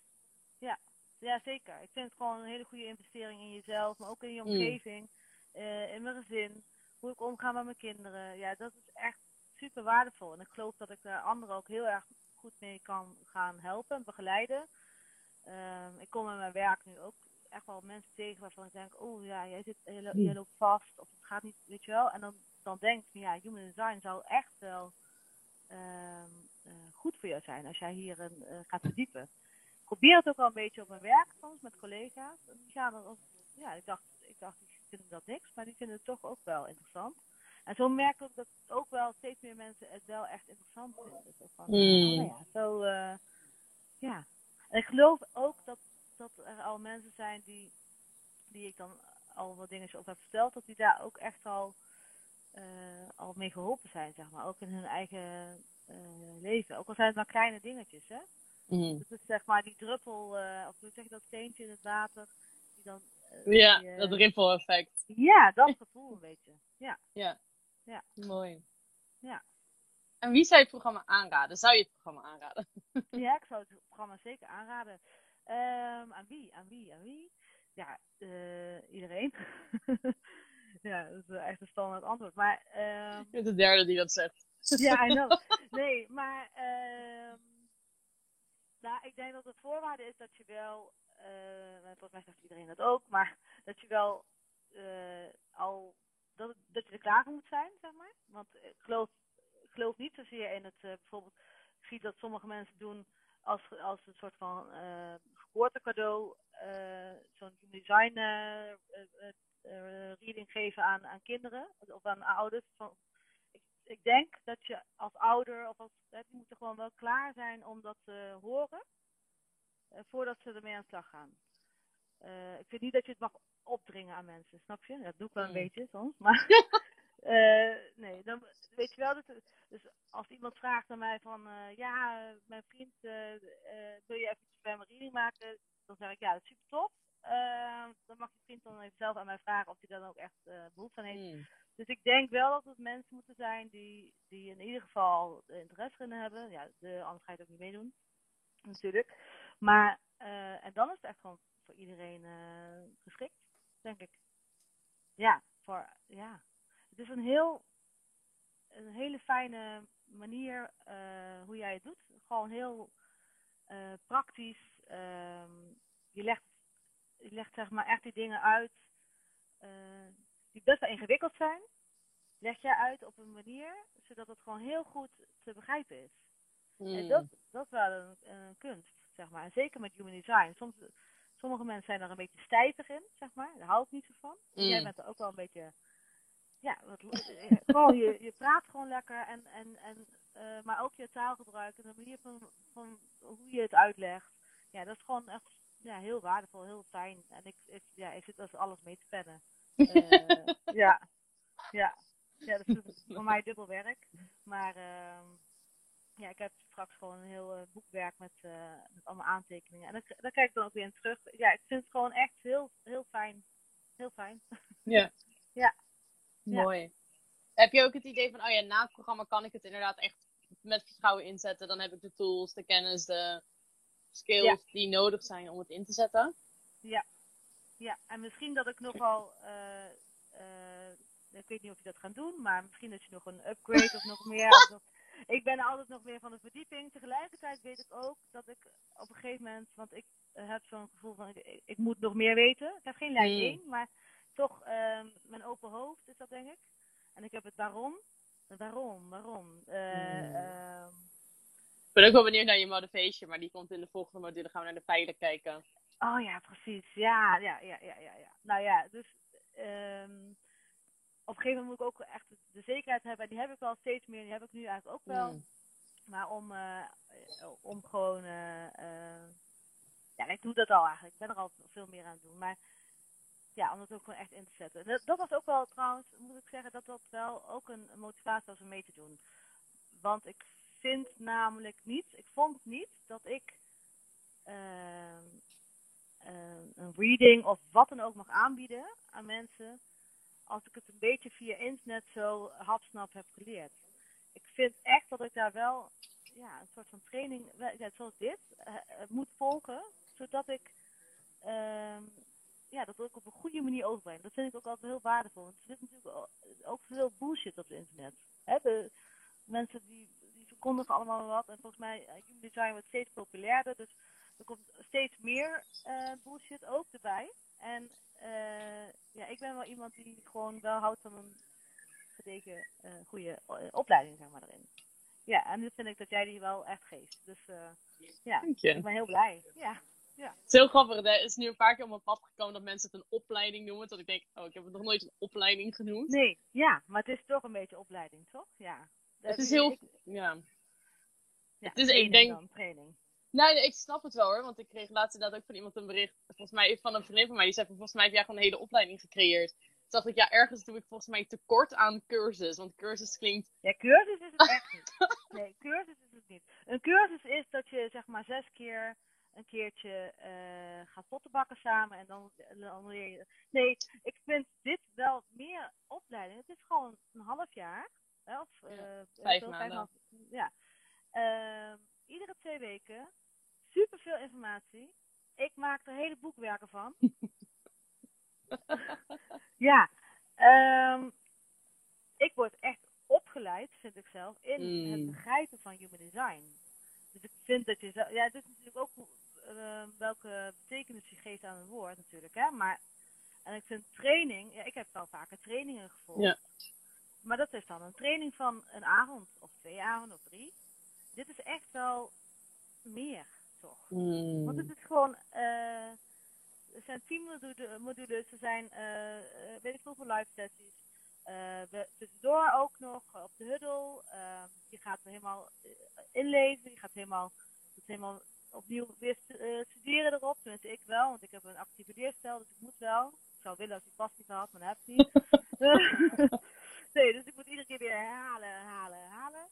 [SPEAKER 2] Ja. ja, zeker. Ik vind het gewoon een hele goede investering in jezelf, maar ook in je
[SPEAKER 1] Mm.
[SPEAKER 2] omgeving, uh, in mijn gezin, hoe ik omga met mijn kinderen. Ja, dat is echt super waardevol. En ik geloof dat ik daar anderen ook heel erg goed mee kan gaan helpen en begeleiden. Um, ik kom in mijn werk nu ook echt wel mensen tegen waarvan ik denk, oh ja, jij, zit, jij, lo jij loopt vast of het gaat niet, weet je wel. En dan, dan denk ik, ja, human design zou echt wel uh, goed voor jou zijn als jij hier een, uh, gaat verdiepen. Ik probeer het ook wel een beetje op mijn werk soms met collega's. Die gaan er ook, ja, ik dacht, ik dacht, die vinden dat niks, maar die vinden het toch ook wel interessant. En zo merk ik dat ook wel steeds meer mensen het wel echt interessant vinden. Zo van,
[SPEAKER 1] Mm.
[SPEAKER 2] oh, nou ja, zo, uh, ja. En ik geloof ook dat, dat er al mensen zijn die, die ik dan al wat dingen over heb verteld, dat die daar ook echt al eh, al mee geholpen zijn, zeg maar. Ook in hun eigen eh, leven. Ook al zijn het maar kleine dingetjes, hè. Dat is zeg maar die druppel, eh, of hoe zeg je dat, steentje in het water. Die dan, eh,
[SPEAKER 1] Ja,
[SPEAKER 2] die, eh,
[SPEAKER 1] dat.
[SPEAKER 2] Ja, dat gevoel een beetje. Ja.
[SPEAKER 1] Ja.
[SPEAKER 2] Ja.
[SPEAKER 1] Mooi.
[SPEAKER 2] Ja.
[SPEAKER 1] En wie zou je het programma aanraden? Zou je het programma aanraden? [LAUGHS]
[SPEAKER 2] Ja, ik zou het programma zeker aanraden. Ehm, aan wie? Aan wie? Aan wie? Ja, eh, iedereen. [LAUGHS] ja, dat is echt een standaard antwoord. Maar ehm,
[SPEAKER 1] Je bent de derde die dat zegt.
[SPEAKER 2] ja, I know. [LAUGHS] Nee, maar ehm, nou, ik denk dat de voorwaarde is dat je wel, eh, en volgens mij zegt iedereen dat ook, maar dat je wel eh, al, dat, het- dat je er klaar voor moet zijn, zeg maar. Want ik geloof, ik geloof niet zozeer in het, eh, bijvoorbeeld, ik zie dat sommige mensen doen als, als een soort van eh geboortecadeau, eh, zo'n design eh, eh, eh, eh, reading geven aan, aan kinderen of aan ouders. Van, ik, ik denk dat je als ouder of als die moeten gewoon wel klaar zijn om dat te horen eh, voordat ze ermee aan de slag gaan. Eh, ik vind niet dat je het mag opdringen aan mensen, snap je? Dat doe ik wel een
[SPEAKER 1] Hmm.
[SPEAKER 2] beetje soms, maar [LAUGHS] eh, nee, dan weet je wel dat. Dus als iemand vraagt aan mij van, eh, ja, mijn vriend, eh, eh, wil je eventjes bij mijn reading maken? Dan zeg ik, ja, dat is super tof. Eh, dan mag je vriend dan even zelf aan mij vragen of hij dan ook echt eh behoefte aan heeft.
[SPEAKER 1] Mm.
[SPEAKER 2] Dus ik denk wel dat het mensen moeten zijn die, die in ieder geval de interesse in hebben. Ja, de, anders ga je het ook niet meedoen. Natuurlijk. Maar, eh, en dan is het echt gewoon voor iedereen eh, geschikt, denk ik. Ja, voor, ja. Het is een heel, een hele fijne manier hoe jij het doet. Gewoon heel praktisch. Ehm, je, legt, je legt zeg maar echt die dingen uit eh, die best wel ingewikkeld zijn. Leg jij uit op een manier zodat het gewoon heel goed te begrijpen is. En
[SPEAKER 1] Mm.
[SPEAKER 2] dat, dat is wel een, een kunst, zeg maar. En zeker met human design. Soms, sommige mensen zijn er een beetje stijvig in, zeg maar. Daar hou ik niet zo van. Jij
[SPEAKER 1] Mm.
[SPEAKER 2] bent er ook wel een beetje... Ja, wat, eh, gewoon, je, je praat gewoon lekker. En, en, en, eh, maar ook je taalgebruik en de manier van, van hoe je het uitlegt. Ja, dat is gewoon echt ja, heel waardevol, heel fijn. En ik, ik, ja, ik zit als alles mee te pennen. [LAUGHS] Eh, ja, ja. Ja, dat is voor mij dubbel werk. Maar ehm, ja, ik heb straks gewoon een heel eh, boekwerk met, eh, met allemaal aantekeningen. En dat, daar kijk ik dan ook weer in terug. Ja, ik vind het gewoon echt heel, heel fijn. Heel fijn. [LAUGHS]
[SPEAKER 1] Ja.
[SPEAKER 2] Ja. Ja.
[SPEAKER 1] Mooi. Heb je ook het idee van, oh ja, na het programma kan ik het inderdaad echt met vertrouwen inzetten. Dan heb ik de tools, de kennis, de skills die nodig zijn om het in te zetten.
[SPEAKER 2] Ja, en misschien dat ik nogal, eh ik weet niet of je dat gaat doen, maar misschien dat je nog een upgrade of nog meer. of [LAUGHS] nog- ik ben altijd nog meer van de verdieping. Tegelijkertijd weet ik ook dat ik op een gegeven moment, want ik heb zo'n gevoel van ik, ik- moet nog meer weten. Ik heb geen lijn
[SPEAKER 1] Mm.
[SPEAKER 2] 1, maar toch ehm, mijn open hoofd is dat denk ik. En ik heb het waarom. Waarom, waarom? Eh,
[SPEAKER 1] Mm. Ik ben ook wel benieuwd naar je motivation, maar die komt in de volgende module. Gaan we naar de pijlen kijken.
[SPEAKER 2] Oh ja, precies. Ja, ja, ja, ja, ja. ja. Nou ja, dus ehm, op een gegeven moment moet ik ook echt de zekerheid hebben. En die heb ik wel steeds meer. Die heb ik nu eigenlijk ook wel.
[SPEAKER 1] Mm.
[SPEAKER 2] Maar om, eh, om gewoon. eh, eh, ja, ik doe dat al eigenlijk. Ik ben er al veel meer aan het doen. Maar ja, om het ook gewoon echt in te zetten. Dat, dat was ook wel trouwens, moet ik zeggen, dat dat wel ook een motivatie was om mee te doen. Want ik vind namelijk niet, ik vond niet dat ik ehm, eh, een reading of wat dan ook mag aanbieden aan mensen. Als ik het een beetje via internet zo hapsnap heb geleerd. Ik vind echt dat ik daar wel ja, een soort van training, zoals dit, eh, eh, moet volgen. Zodat ik ehm, ja, dat ook op een goede manier overbreng. Dat vind ik ook altijd heel waardevol. Want er zit natuurlijk ook veel bullshit op het internet. De mensen die verkondigen allemaal wat. En volgens mij, uh, human design wordt steeds populairder. Dus er komt steeds meer eh, bullshit ook erbij. En eh, ja, ik ben wel iemand die gewoon wel houdt van een gedegen, eh, goede eh, opleiding, zeg maar, erin. Ja, en nu vind ik dat jij die wel echt geeft. Dus eh, ja,
[SPEAKER 1] Dank je.
[SPEAKER 2] ik ben heel blij. Ja.
[SPEAKER 1] Het is heel grappig. Het is nu een paar keer op mijn pad gekomen dat mensen het een opleiding noemen. Dat ik denk, oh, ik heb het nog nooit een opleiding genoemd.
[SPEAKER 2] Nee, ja, maar het is toch een beetje opleiding, toch? Ja.
[SPEAKER 1] Het is heel...
[SPEAKER 2] ik-
[SPEAKER 1] Ja.
[SPEAKER 2] ja,
[SPEAKER 1] het is- ik denk-
[SPEAKER 2] dan, training.
[SPEAKER 1] Nee, nee, ik snap het wel hoor. Want ik kreeg laatst inderdaad ook van iemand een bericht. Volgens mij van een vriendin van mij. Die zei volgens mij heb jij gewoon een hele opleiding gecreëerd. dacht ik, ja, ergens doe ik volgens mij tekort aan cursus. Want cursus klinkt...
[SPEAKER 2] Ja, cursus is het echt niet. [LAUGHS] Nee, cursus is het niet. Een cursus is dat je zeg maar zes keer een keertje uh, gaat pottenbakken samen en dan, dan leer je... Nee, ik vind dit wel meer opleiding. Het is gewoon een half jaar. Hè, of,
[SPEAKER 1] uh, vijf maanden. Vijf maanden.
[SPEAKER 2] Ja. Uh, iedere twee weken. Super veel informatie. Ik maak er hele boekwerken van. [LAUGHS] ja. Um, ik word echt opgeleid, vind ik zelf, in het mm. begrijpen van human design. Dus ik vind dat je zelf... Ja, dit is natuurlijk ook uh, welke betekenis je geeft aan een woord natuurlijk. Hè? Maar, en ik vind training... Ja, ik heb wel vaker trainingen gevolgd. Ja. Maar dat is dan een training van een avond of twee avonden of drie. Dit is echt wel meer, toch?
[SPEAKER 1] Mm.
[SPEAKER 2] Want het is gewoon... Uh, er zijn tien modules, er zijn uh, weet ik veel live sessies. Uh, tussendoor ook nog op de huddle. Uh, je gaat er helemaal inlezen. Je gaat helemaal, helemaal opnieuw weer studeren erop. Tenminste, ik wel, want ik heb een actieve leerstijl, dus ik moet wel. Ik zou willen als ik pas niet had, maar dat heb ik niet. [LAUGHS] nee, dus ik moet iedere keer weer herhalen, herhalen, herhalen.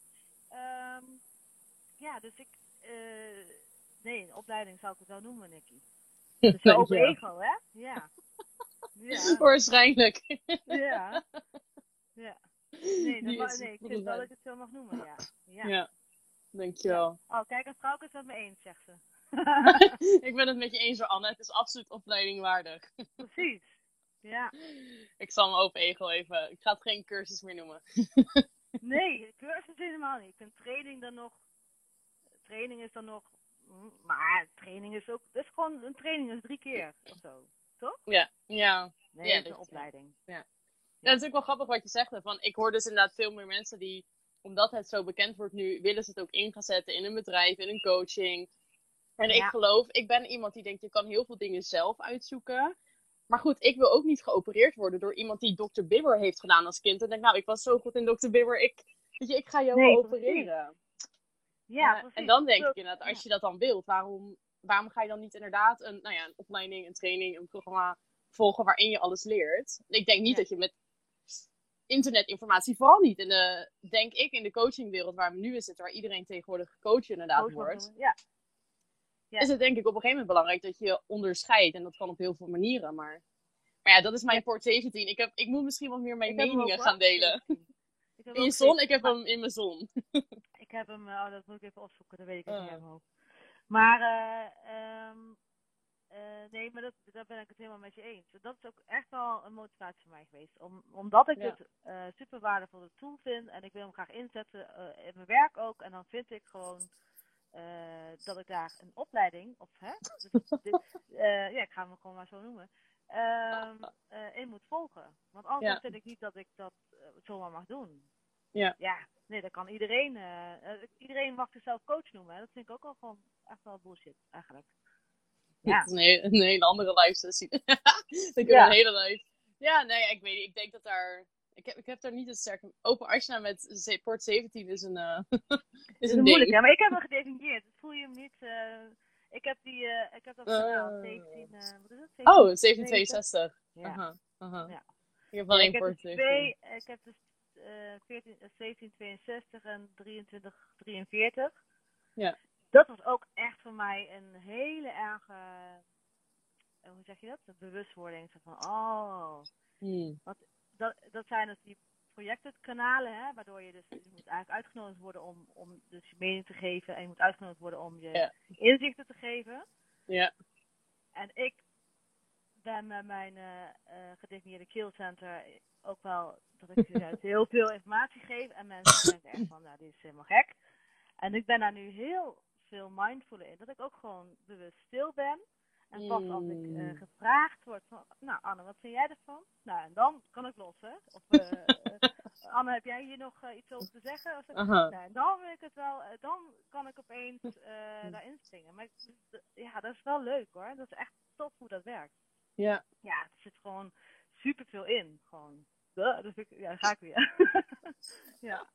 [SPEAKER 2] Um, ja, dus ik. nee, een opleiding zou ik het wel noemen, Nicky. Dus zo over ego, hè? Ja. [LAUGHS]
[SPEAKER 1] ja. Waarschijnlijk.
[SPEAKER 2] ja. Ja. Nee, dat nee, ik vind wel dat ik het zo mag noemen, ja. Ja. ja.
[SPEAKER 1] Dankjewel.
[SPEAKER 2] Ja. Oh, kijk, een vrouw is het met me eens, zegt ze. [LAUGHS] [LAUGHS]
[SPEAKER 1] ik ben het met je eens, Anne. Het is absoluut opleiding waardig.
[SPEAKER 2] Precies. Ja.
[SPEAKER 1] Ik zal me over ego even... Ik ga het geen cursus meer noemen. [LAUGHS]
[SPEAKER 2] nee, cursus helemaal niet. Ik vind training dan nog... Training is dan nog maar training is ook, dat is gewoon een training is drie keer of zo, toch?
[SPEAKER 1] Ja, ja.
[SPEAKER 2] Nee, ja, een opleiding.
[SPEAKER 1] Ja. ja. dat is ook wel grappig wat je zegt. Van, ik hoor dus inderdaad veel meer mensen die, omdat het zo bekend wordt nu, willen ze het ook in gaan zetten in een bedrijf, in een coaching. En ik geloof, ik ben iemand die denkt, je kan heel veel dingen zelf uitzoeken. Maar goed, ik wil ook niet geopereerd worden door iemand die Dr. Bibber heeft gedaan als kind. En denk, nou, ik was zo goed in Dr. Bibber, ik, weet je, ik ga jou nee, opereren.
[SPEAKER 2] Ja,
[SPEAKER 1] en dan denk ik inderdaad, als je dat dan wilt, waarom, waarom ga je dan niet inderdaad een, nou ja, een opleiding, een training, een programma volgen waarin je alles leert? Ik denk niet dat je met internetinformatie, vooral niet in de, denk ik, in de coachingwereld waar we nu in zitten, waar iedereen tegenwoordig coach inderdaad wordt.
[SPEAKER 2] Ja.
[SPEAKER 1] Ja. Is het denk ik op een gegeven moment belangrijk dat je onderscheidt. En dat kan op heel veel manieren, maar... Maar ja, dat is mijn port 17. Ik, heb, ik moet misschien wat meer mijn meningen gaan delen. In je zon? Ik heb hem in mijn zon. [LAUGHS]
[SPEAKER 2] ik heb hem, oh, dat moet ik even opzoeken, dat weet ik niet oh. helemaal. Maar, uh, um, uh, nee, maar dat, daar ben ik het helemaal met je eens. Dat is ook echt wel een motivatie voor mij geweest. Om, omdat ik het uh, super waardevolle tool vind en ik wil hem graag inzetten in mijn werk ook. En dan vind ik gewoon dat ik daar een opleiding, of hè, dit, [LAUGHS] ja, ik ga hem gewoon maar zo noemen, um, in moet volgen. Want anders vind ik niet dat ik dat zomaar mag doen.
[SPEAKER 1] Ja.
[SPEAKER 2] Ja, nee, dat kan iedereen. Iedereen mag zichzelf coach noemen. Dat vind ik ook wel gewoon echt wel bullshit, eigenlijk. [LAUGHS]
[SPEAKER 1] Ja. Dat is een, een hele andere live sessie. [LAUGHS] Dan ja. een hele live. Ja, nee, ik weet niet. Ik denk dat daar. Ik heb, ik heb daar niet een sterke. Open Ashna met port 17 is een. [LAUGHS] Uh, is een, moeilijk,
[SPEAKER 2] ja, maar ik heb hem gedefinieerd. Dat voel je hem niet. Uh, ik heb die. Uh, ik heb dat gedaan. 17. wat is? 17,
[SPEAKER 1] oh, 1762. Ja. Ja. Ik heb alleen port
[SPEAKER 2] 17. Ik heb dus 14, 1762 eh, en 2343.
[SPEAKER 1] Ja.
[SPEAKER 2] Dat was ook echt voor mij een hele erge, hoe zeg je dat? Een bewustwording. Van, oh,
[SPEAKER 1] hmm.
[SPEAKER 2] Want dat, dat zijn dus die projected kanalen, hè, waardoor je dus je moet eigenlijk uitgenodigd worden om, om dus je mening te geven en je moet uitgenodigd worden om je inzichten te geven.
[SPEAKER 1] Ja.
[SPEAKER 2] En ik ben met mijn uh, gedefinieerde kill center ook wel dat ik dus [LAUGHS] heel veel informatie geef. En mensen denken echt van, nou, dit is helemaal gek. En ik ben daar nu heel veel mindful in. Dat ik ook gewoon bewust stil ben. En pas als ik uh, gevraagd word van, nou Anne, wat vind jij ervan? Nou, en dan kan ik lossen. Of, uh, Anne, heb jij hier nog iets over te zeggen? Of, nou, en dan wil ik het wel, dan kan ik opeens daarin springen. Maar ja, dat is wel leuk hoor. Dat is echt tof hoe dat werkt.
[SPEAKER 1] Ja.
[SPEAKER 2] Ja, er zit gewoon super veel in. Gewoon dus ik, ja, ga ik weer. [LAUGHS] ja.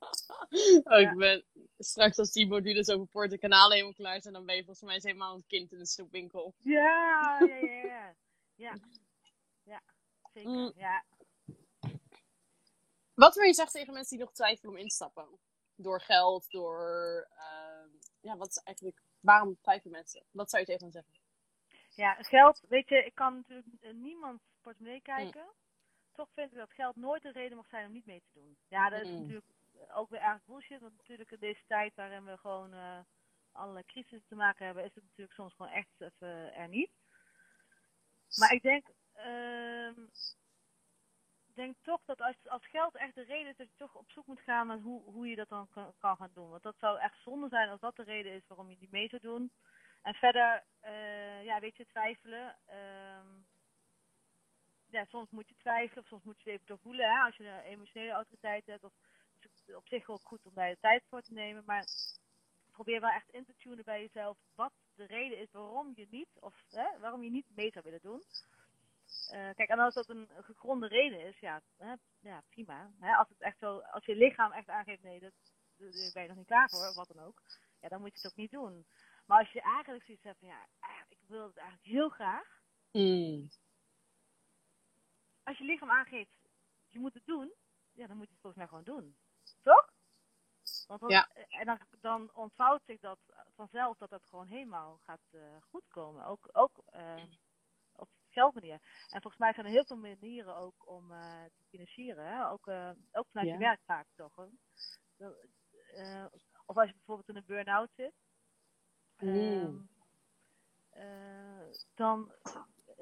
[SPEAKER 1] Oh, ik ben straks als die modules over poorten kanalen helemaal klaar zijn, dan ben je volgens mij helemaal een kind in de snoepwinkel.
[SPEAKER 2] Ja, ja, ja, ja. Ja, ja zeker. Mm. Ja.
[SPEAKER 1] Wat wil je zeggen tegen mensen die nog twijfelen om in te stappen? Door geld, door... ehm, ja, wat is eigenlijk... Waarom twijfelen mensen? Wat zou je tegen hen zeggen?
[SPEAKER 2] Ja, geld, weet je, ik kan natuurlijk niemand portemonnee kijken. Toch vind ik dat geld nooit een reden mag zijn om niet mee te doen. Ja, dat is
[SPEAKER 1] Mm.
[SPEAKER 2] natuurlijk ook weer erg bullshit. Want natuurlijk in deze tijd waarin we gewoon eh, allerlei crisis te maken hebben, is het natuurlijk soms gewoon echt even er niet. Maar ik denk, ik denk toch dat als, als geld echt de reden is, dat je toch op zoek moet gaan naar hoe, hoe je dat dan kan, kan gaan doen. Want dat zou echt zonde zijn als dat de reden is waarom je niet mee zou doen. En verder, eh, ja, weet je, twijfelen. ehm, ja, soms moet je twijfelen, of soms moet je het even doorvoelen. Hè? Als je een emotionele autoriteit hebt, of, is het op zich ook goed om daar de tijd voor te nemen. Maar probeer wel echt in te tunen bij jezelf wat de reden is waarom je niet, of hè, waarom je niet mee zou willen doen. Eh, kijk, en als dat een gegronde reden is, ja, ja prima. Hè? Als, het echt zo, als je lichaam echt aangeeft, nee, dat, daar ben je nog niet klaar voor, wat dan ook. Ja, dan moet je het ook niet doen. Maar als je eigenlijk zoiets hebt van, ja, eigenlijk, ik wil het eigenlijk heel graag.
[SPEAKER 1] Mm.
[SPEAKER 2] Als je lichaam aangeeft, je moet het doen, ja, dan moet je het volgens mij gewoon doen. Toch? Want dan,
[SPEAKER 1] Ja.
[SPEAKER 2] En dan, dan ontvouwt zich dat vanzelf dat dat gewoon helemaal gaat eh goedkomen. Ook, ook eh, op geldmanier. En volgens mij zijn er heel veel manieren ook om eh, te financieren. Hè? Ook, ook vanuit
[SPEAKER 1] Ja.
[SPEAKER 2] je werk vaak toch. of als je bijvoorbeeld in een burn-out zit.
[SPEAKER 1] Mm.
[SPEAKER 2] Ehm, eh, dan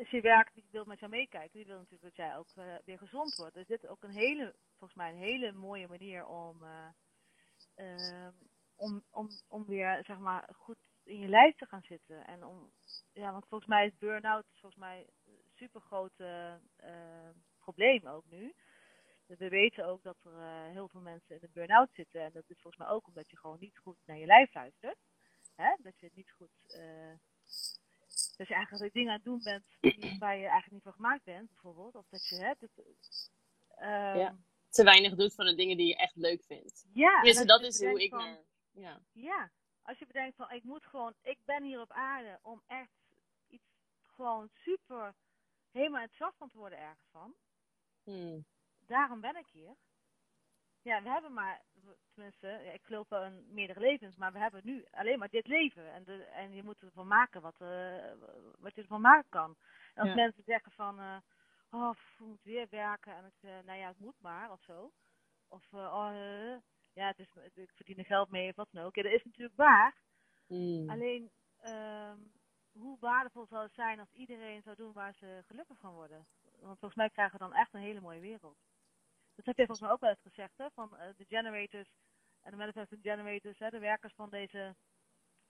[SPEAKER 2] je werk, die wil met jou meekijken. Die wil natuurlijk dat jij ook eh, weer gezond wordt. Dus dit is ook een hele, volgens mij een hele mooie manier om, eh, ehm, om, om, om weer zeg maar goed in je lijf te gaan zitten. En om, ja, want volgens mij is burn-out volgens mij een super groot probleem ook nu. We weten ook dat er eh, heel veel mensen in de burn-out zitten. En dat is volgens mij ook omdat je gewoon niet goed naar je lijf luistert. Hè? Dat je het niet goed. Dat je eigenlijk dingen aan het doen bent die, waar je eigenlijk niet voor gemaakt bent, bijvoorbeeld. Of dat je. Hè, dat, ehm,
[SPEAKER 1] Ja. Te weinig doet van de dingen die je echt leuk vindt.
[SPEAKER 2] ja, als
[SPEAKER 1] dat is hoe ik naar... Ja.
[SPEAKER 2] Ja, als je bedenkt van ik moet gewoon, ik ben hier op aarde om echt iets gewoon super helemaal enthousiast van te worden ergens van.
[SPEAKER 1] Mm.
[SPEAKER 2] Daarom ben ik hier. Ja, we hebben maar, tenminste, ja, ik geloof wel in meerdere levens, maar we hebben nu alleen maar dit leven. En, de, en je moet ervan maken wat, eh, wat je ervan maken kan. En als
[SPEAKER 1] Ja.
[SPEAKER 2] mensen zeggen van, eh, oh, ik moet weer werken en ik, eh, nou ja, het moet maar, of zo. Of, oh, ja, het is, ik verdien er geld mee of wat dan ook. Ja, dat is natuurlijk waar.
[SPEAKER 1] Mm.
[SPEAKER 2] Alleen, ehm, hoe waardevol zou het zijn als iedereen zou doen waar ze gelukkig van worden? Want volgens mij krijgen we dan echt een hele mooie wereld. Dat heb je volgens mij ook wel eens gezegd, hè? Van eh, de generators en de manifesting generators, hè, de werkers van deze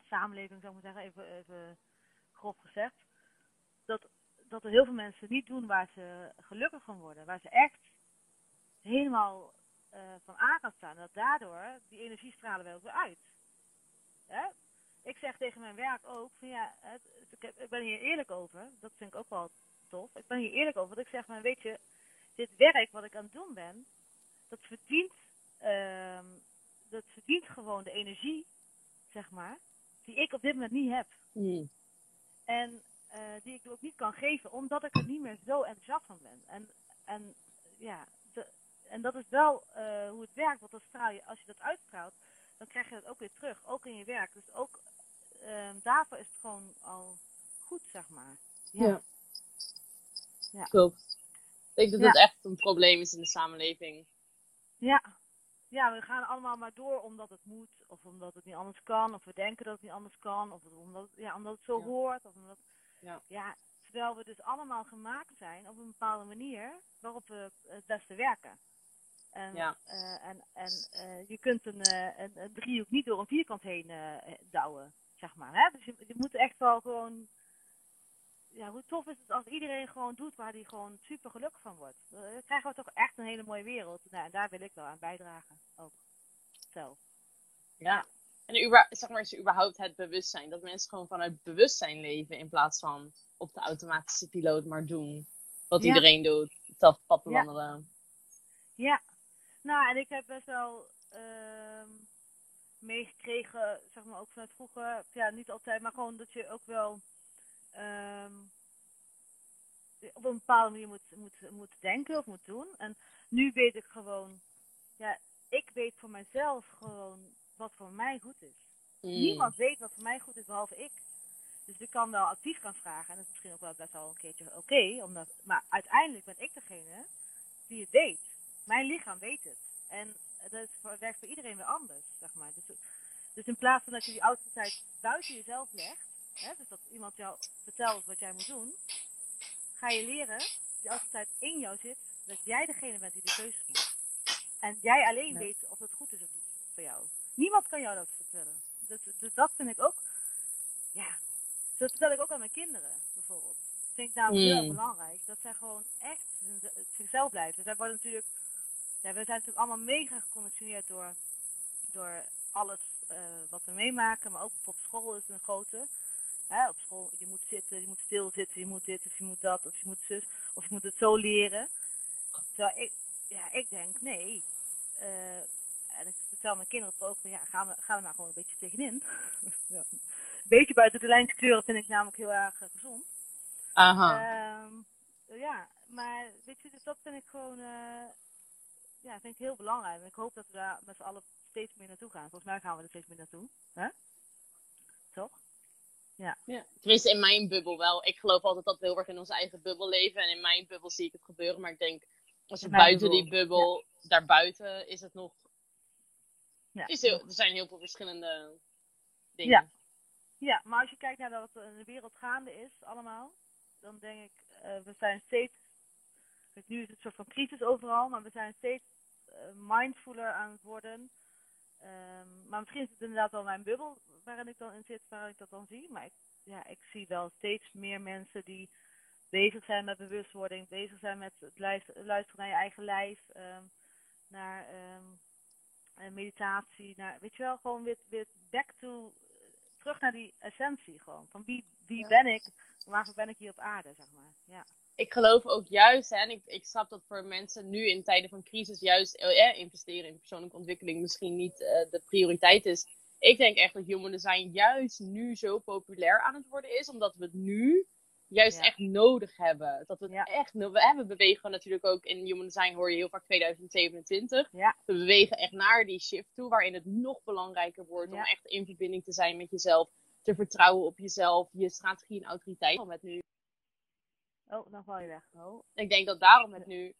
[SPEAKER 2] samenleving, zou ik maar zeggen, even, even grof gezegd. Dat, dat er heel veel mensen niet doen waar ze gelukkig van worden. Waar ze echt helemaal eh, van aan gaan staan. Dat daardoor die energiestralen wel weer uit. Hè? Ik zeg tegen mijn werk ook, van ja, ik, ik ben hier eerlijk over. Dat vind ik ook wel tof. Ik ben hier eerlijk over. Dat ik zeg, van, weet je, dit werk wat ik aan het doen ben, dat verdient, ehm, dat verdient gewoon de energie, zeg maar, die ik op dit moment niet heb.
[SPEAKER 1] Mm.
[SPEAKER 2] En eh, die ik ook niet kan geven, omdat ik er niet meer zo enthousiast van ben. En, en ja, de- en dat is wel eh, hoe het werkt, want dan straal je, als je dat uitstraalt, dan krijg je dat ook weer terug, ook in je werk. Dus ook ehm, daarvoor is het gewoon al goed, zeg maar.
[SPEAKER 1] Ja.
[SPEAKER 2] Ja.
[SPEAKER 1] Klopt. Ik denk dat
[SPEAKER 2] Ja.
[SPEAKER 1] dat echt een probleem is in de samenleving.
[SPEAKER 2] Ja. ja, we gaan allemaal maar door omdat het moet, of omdat het niet anders kan, of we denken dat het niet anders kan, of omdat, ja, omdat het zo
[SPEAKER 1] Ja.
[SPEAKER 2] hoort. Of omdat,
[SPEAKER 1] Ja.
[SPEAKER 2] ja, terwijl we dus allemaal gemaakt zijn op een bepaalde manier waarop we het beste werken. En,
[SPEAKER 1] Ja.
[SPEAKER 2] eh, en, en eh, je kunt een, eh, een, een driehoek niet door een vierkant heen eh, douwen, zeg maar. Hè? Dus je, je moet echt wel gewoon... Ja, hoe tof is het als iedereen gewoon doet waar hij gewoon super gelukkig van wordt. Dan krijgen we toch echt een hele mooie wereld. Nou, en daar wil ik wel aan bijdragen, ook. Zelf.
[SPEAKER 1] Ja. En uber- zeg maar, is überhaupt het bewustzijn. Dat mensen gewoon vanuit bewustzijn leven in plaats van op de automatische piloot maar doen. Wat
[SPEAKER 2] Ja.
[SPEAKER 1] iedereen doet. Zelf pad
[SPEAKER 2] Ja. Ja, nou en ik heb best wel ehm, meegekregen, zeg maar ook vanuit vroeger, ja niet altijd, maar gewoon dat je ook wel ehm, op een bepaalde manier moet, moet, moet denken of moet doen. En nu weet ik gewoon ja, ik weet voor mijzelf gewoon wat voor mij goed is.
[SPEAKER 1] Mm.
[SPEAKER 2] Niemand weet wat voor mij goed is, behalve ik. Dus ik kan wel advies gaan vragen. En dat is misschien ook wel best wel een keertje oké. omdat maar uiteindelijk ben ik degene die het weet. Mijn lichaam weet het. En dat werkt voor iedereen weer anders, zeg maar. Dus, dus in plaats van dat je die autoriteit buiten jezelf legt. Hè, dus dat iemand jou vertelt wat jij moet doen. Ga je leren, die autoriteit in jou zit. Dat jij degene bent die de keuzes maakt. En jij alleen weet of het goed is of niet voor jou. Niemand kan jou dat vertellen. Dus, dus dat vind ik ook, ja, dat vertel ik ook aan mijn kinderen bijvoorbeeld. Dat vind ik namelijk heel erg
[SPEAKER 1] Mm.
[SPEAKER 2] belangrijk. Dat zij gewoon echt zichzelf blijven. Zij worden natuurlijk, ja, we zijn natuurlijk allemaal mega geconditioneerd door, door alles eh, wat we meemaken. Maar ook bijvoorbeeld school is een grote. Hè, op school, je moet zitten, je moet stilzitten, je moet dit of je moet dat of je moet zus of je moet het zo leren. Terwijl ik, ja, ik denk, nee. eh, en ik vertel mijn kinderen het ook, van, ja, gaan we, gaan we nou gewoon een beetje tegenin. [LAUGHS] ja. Een beetje buiten de lijntjes kleuren vind ik namelijk heel erg eh, gezond.
[SPEAKER 1] Aha.
[SPEAKER 2] Ehm, ja, maar weet je, dus dat vind ik gewoon, eh, ja, vind ik heel belangrijk. En ik hoop dat we daar met z'n allen steeds meer naartoe gaan. Volgens mij gaan we er steeds meer naartoe. Hè? Toch?
[SPEAKER 1] Ja. Tenminste, in mijn bubbel wel. Ik geloof altijd dat we heel erg in onze eigen bubbel leven. En in mijn bubbel zie ik het gebeuren. Maar ik denk, als we buiten die
[SPEAKER 2] bubbel,
[SPEAKER 1] bubbel, daarbuiten, is het nog...
[SPEAKER 2] Ja.
[SPEAKER 1] Is heel, er zijn heel veel verschillende dingen.
[SPEAKER 2] Ja. Ja, maar als je kijkt naar wat in de wereld gaande is, allemaal, dan denk ik, eh, we zijn steeds, nu is het een soort van crisis overal, maar we zijn steeds mindfuler aan het worden. Ehm, maar misschien is het inderdaad wel mijn bubbel waarin ik dan in zit, waarin ik dat dan zie. Maar ik, ja, ik zie wel steeds meer mensen die bezig zijn met bewustwording, bezig zijn met het luisteren, naar je eigen lijf, ehm, naar ehm, eh, meditatie, naar, weet je wel, gewoon weer, weer back to, terug naar die essentie gewoon. Van wie, wie
[SPEAKER 1] Ja.
[SPEAKER 2] ben ik, waarvoor ben ik hier op aarde, zeg maar. Ja.
[SPEAKER 1] Ik geloof ook juist, hè, en ik, ik snap dat voor mensen nu in tijden van crisis juist eh, investeren in persoonlijke ontwikkeling misschien niet eh, de prioriteit is. Ik denk echt dat human design juist nu zo populair aan het worden is, omdat we het nu juist
[SPEAKER 2] Ja.
[SPEAKER 1] echt nodig hebben. Dat we het
[SPEAKER 2] Ja.
[SPEAKER 1] echt, no- we, hè, we bewegen natuurlijk ook in human design hoor je heel vaak 2027.
[SPEAKER 2] Ja.
[SPEAKER 1] We bewegen echt naar die shift toe, waarin het nog belangrijker wordt om echt in verbinding te zijn met jezelf, te vertrouwen op jezelf, je strategie en autoriteit. Met nu
[SPEAKER 2] Oh, dan val je weg.
[SPEAKER 1] Oh. Ik denk dat daarom het nu.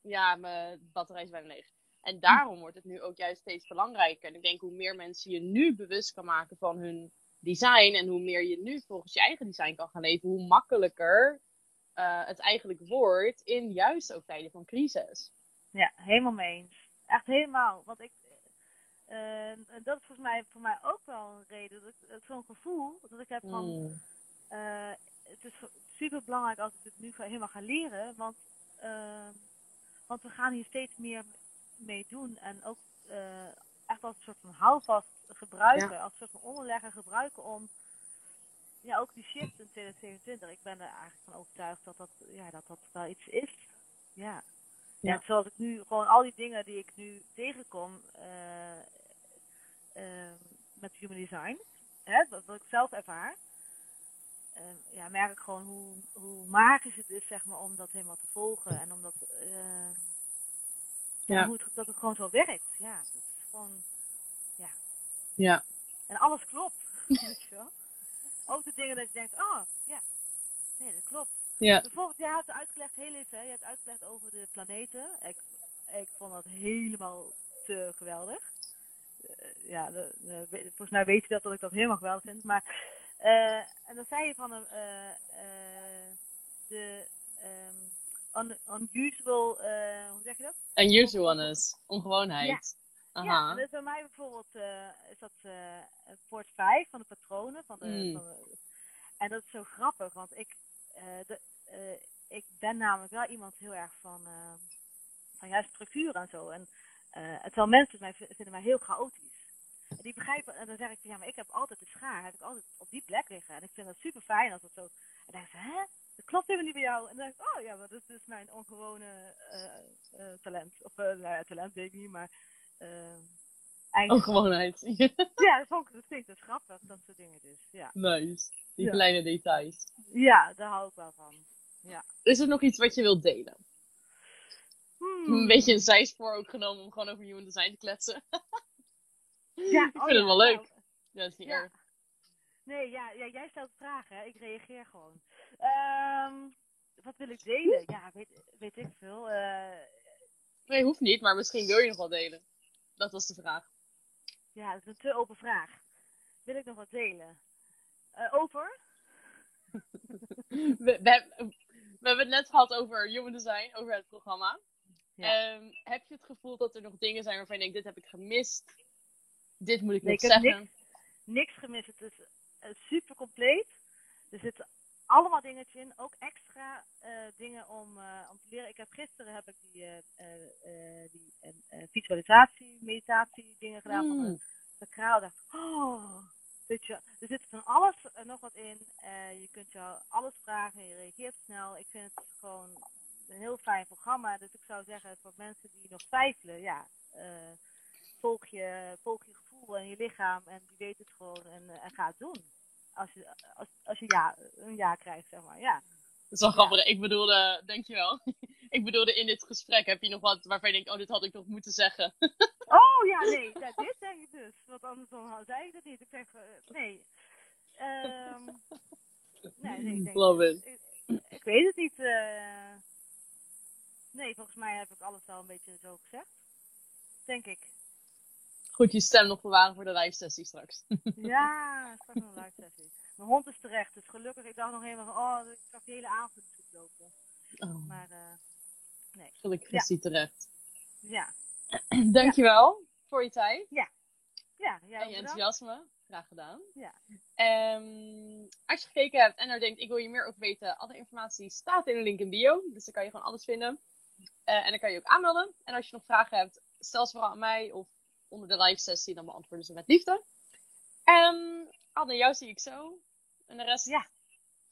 [SPEAKER 1] Ja, mijn batterij is bijna leeg. En daarom wordt het nu ook juist steeds belangrijker. En ik denk hoe meer mensen je nu bewust kan maken van hun design. En hoe meer je nu volgens je eigen design kan gaan leven, hoe makkelijker eh, het eigenlijk wordt in juist ook tijden van crisis.
[SPEAKER 2] Ja, helemaal mee eens. Echt helemaal. Want ik, eh, dat is volgens mij voor mij ook wel een reden. Dat ik, het- zo'n gevoel dat ik heb van,
[SPEAKER 1] Mm.
[SPEAKER 2] eh, het is super belangrijk als ik dit nu ga- helemaal ga leren. Want, eh, want we gaan hier steeds meer mee doen. En ook eh, echt als een soort van houvast gebruiken. Als een soort van onderlegger gebruiken om ja, ook die shift in 2027. Ik ben er eigenlijk van overtuigd dat dat, ja, dat, dat wel iets is. Ja.
[SPEAKER 1] Ja.
[SPEAKER 2] Ja, zoals ik nu gewoon al die dingen die ik nu tegenkom eh, eh, met human design, hè, wat, wat ik zelf ervaar, eh, ja, merk ik gewoon hoe, hoe magisch het is zeg maar, om dat helemaal te volgen en om dat, eh,
[SPEAKER 1] Ja.
[SPEAKER 2] hoe het, dat het gewoon zo werkt. Ja, dat is gewoon,
[SPEAKER 1] Ja.
[SPEAKER 2] en alles klopt, [LAUGHS] weet je wel. Ook de dingen dat je denkt, oh, ja, nee, dat klopt.
[SPEAKER 1] Ja.
[SPEAKER 2] Bijvoorbeeld, jij hebt uitgelegd, heel even, hè, je hebt uitgelegd over de planeten. Ik, ik vond dat helemaal te geweldig. Eh, ja, de- volgens mij weet je dat, dat ik dat helemaal geweldig vind. Maar, eh, en dan zei je van een, eh, eh, de un- unusual, eh, hoe zeg je dat?
[SPEAKER 1] Unusualness, ongewoonheid.
[SPEAKER 2] Ja,
[SPEAKER 1] Aha.
[SPEAKER 2] en dus bij mij bijvoorbeeld eh, is dat poort 5 van de patronen. Van de,
[SPEAKER 1] Mm.
[SPEAKER 2] van de- en dat is zo grappig, want ik, de, ik ben namelijk wel iemand heel erg van, van juist structuur en zo. En eh, terwijl mensen mij, vinden mij heel chaotisch. Die begrijpen, en dan zeg ik, ja, maar ik heb altijd de schaar, heb ik altijd op die plek liggen. En ik vind dat super fijn als dat zo. En dan zeggen ze, hè? Dat klopt helemaal niet bij jou. En dan denk ik, oh ja, maar dat is dus mijn ongewone eh, eh, talent. Of eh, nou ja, talent weet ik niet, maar.
[SPEAKER 1] Ongewoonheid. [LAUGHS]
[SPEAKER 2] Ja, dat vond ik dat vind ik dus grappig, dat soort dingen dus. Ja.
[SPEAKER 1] nice. Die
[SPEAKER 2] Ja.
[SPEAKER 1] kleine details.
[SPEAKER 2] ja, daar hou ik wel van.
[SPEAKER 1] Is er nog iets wat je wilt delen?
[SPEAKER 2] Hmm.
[SPEAKER 1] een beetje een zijspoor ook genomen om gewoon over human design te kletsen. [LAUGHS]
[SPEAKER 2] Ja,
[SPEAKER 1] ik
[SPEAKER 2] oh
[SPEAKER 1] vind
[SPEAKER 2] ja,
[SPEAKER 1] het wel leuk.
[SPEAKER 2] nou,
[SPEAKER 1] Ja, dat is niet
[SPEAKER 2] Ja.
[SPEAKER 1] erg.
[SPEAKER 2] Nee, ja, ja, jij stelt vragen, hè? ik reageer gewoon. Ehm, wat wil ik delen? Ja, weet, weet ik veel. Eh,
[SPEAKER 1] Nee, hoeft niet, maar misschien wil je nog wel delen. Dat was de vraag.
[SPEAKER 2] ja, dat is een te open vraag. Wil ik nog wat delen? Eh, over? [LAUGHS]
[SPEAKER 1] We, we, hebben- we hebben het net gehad over human design, over het programma.
[SPEAKER 2] Ja.
[SPEAKER 1] Ehm, heb je het gevoel dat er nog dingen zijn waarvan je denkt, dit heb ik gemist? Dit moet ik
[SPEAKER 2] Nee,
[SPEAKER 1] nog
[SPEAKER 2] ik heb
[SPEAKER 1] zeggen.
[SPEAKER 2] Niks gemist. Het is eh, super compleet. Er zitten allemaal dingetjes in. Ook extra eh, dingen om, eh, om te leren. Ik heb gisteren heb ik die, die visualisatie, meditatie dingen gedaan van
[SPEAKER 1] Mm.
[SPEAKER 2] de, de kraal. dacht, oh, weet je, er zit van alles nog wat in. Je kunt jou alles vragen, je reageert snel. Ik vind het gewoon een heel fijn programma. Dus ik zou zeggen, voor mensen die nog twijfelen, ja, eh, volg, je, volg je gevoel en je lichaam en die weet het gewoon en, eh, en ga het doen. Als je, als, als je ja, een ja krijgt, zeg maar. Ja.
[SPEAKER 1] Dat is wel grappig. Ik bedoelde, dankjewel. [LAUGHS] ik bedoelde in dit gesprek, heb je nog wat waarvan je denkt, oh, dit had ik nog moeten zeggen. [LAUGHS]
[SPEAKER 2] Oh ja, nee, ja, dit denk ik dus. Want anders dan zei ik het niet. Ik zeg, eh, nee. Ehm, nee, nee, ik denk,
[SPEAKER 1] Love it.
[SPEAKER 2] ik, ik weet het niet. eh. nee, volgens mij heb ik alles wel een beetje zo gezegd. Denk ik.
[SPEAKER 1] Goed, je stem nog bewaren voor de live sessie straks. [LAUGHS]
[SPEAKER 2] Ja, straks nog een live sessie. Mijn hond is terecht, dus gelukkig. Ik dacht nog helemaal van, oh, ik zag de hele avond lopen.
[SPEAKER 1] Oh,
[SPEAKER 2] Maar eh,
[SPEAKER 1] gelukkig
[SPEAKER 2] Ja.
[SPEAKER 1] is die terecht.
[SPEAKER 2] ja, [CLEARS THROAT]
[SPEAKER 1] Dankjewel voor je tijd
[SPEAKER 2] ja, jij
[SPEAKER 1] en je enthousiasme. Graag gedaan.
[SPEAKER 2] Ja.
[SPEAKER 1] Ehm, als je gekeken hebt en er denkt, ik wil hier meer over weten, alle informatie staat in de link in bio. Dus dan kan je gewoon alles vinden. Eh, en dan kan je ook aanmelden. En als je nog vragen hebt, stel ze vooral aan mij of onder de live sessie, dan beantwoorden ze met liefde. En Anne, jou zie ik zo. En de rest,
[SPEAKER 2] Ja.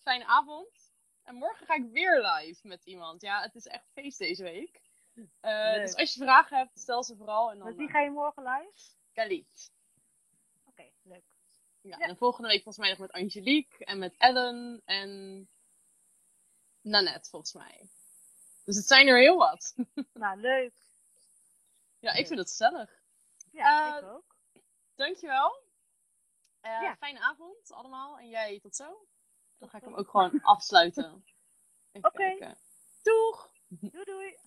[SPEAKER 1] fijne avond. En morgen ga ik weer live met iemand. Ja, het is echt feest deze week. Eh, dus als je vragen hebt, stel ze vooral. En dan
[SPEAKER 2] Met wie
[SPEAKER 1] eh,
[SPEAKER 2] ga je morgen live?
[SPEAKER 1] Khalid.
[SPEAKER 2] Oké, leuk.
[SPEAKER 1] Ja,
[SPEAKER 2] Ja.
[SPEAKER 1] en volgende week volgens mij nog met Angelique en met Ellen en Nanette volgens mij. Dus het zijn er heel wat. [LAUGHS]
[SPEAKER 2] Nou, leuk.
[SPEAKER 1] Ja, ik vind het gezellig.
[SPEAKER 2] Ja, ik ook.
[SPEAKER 1] Dankjewel. Eh
[SPEAKER 2] Ja.
[SPEAKER 1] Fijne avond allemaal. En jij tot zo. Dan ga ik hem ook gewoon afsluiten.
[SPEAKER 2] Oké.
[SPEAKER 1] kijken. Doeg!
[SPEAKER 2] Doei doei.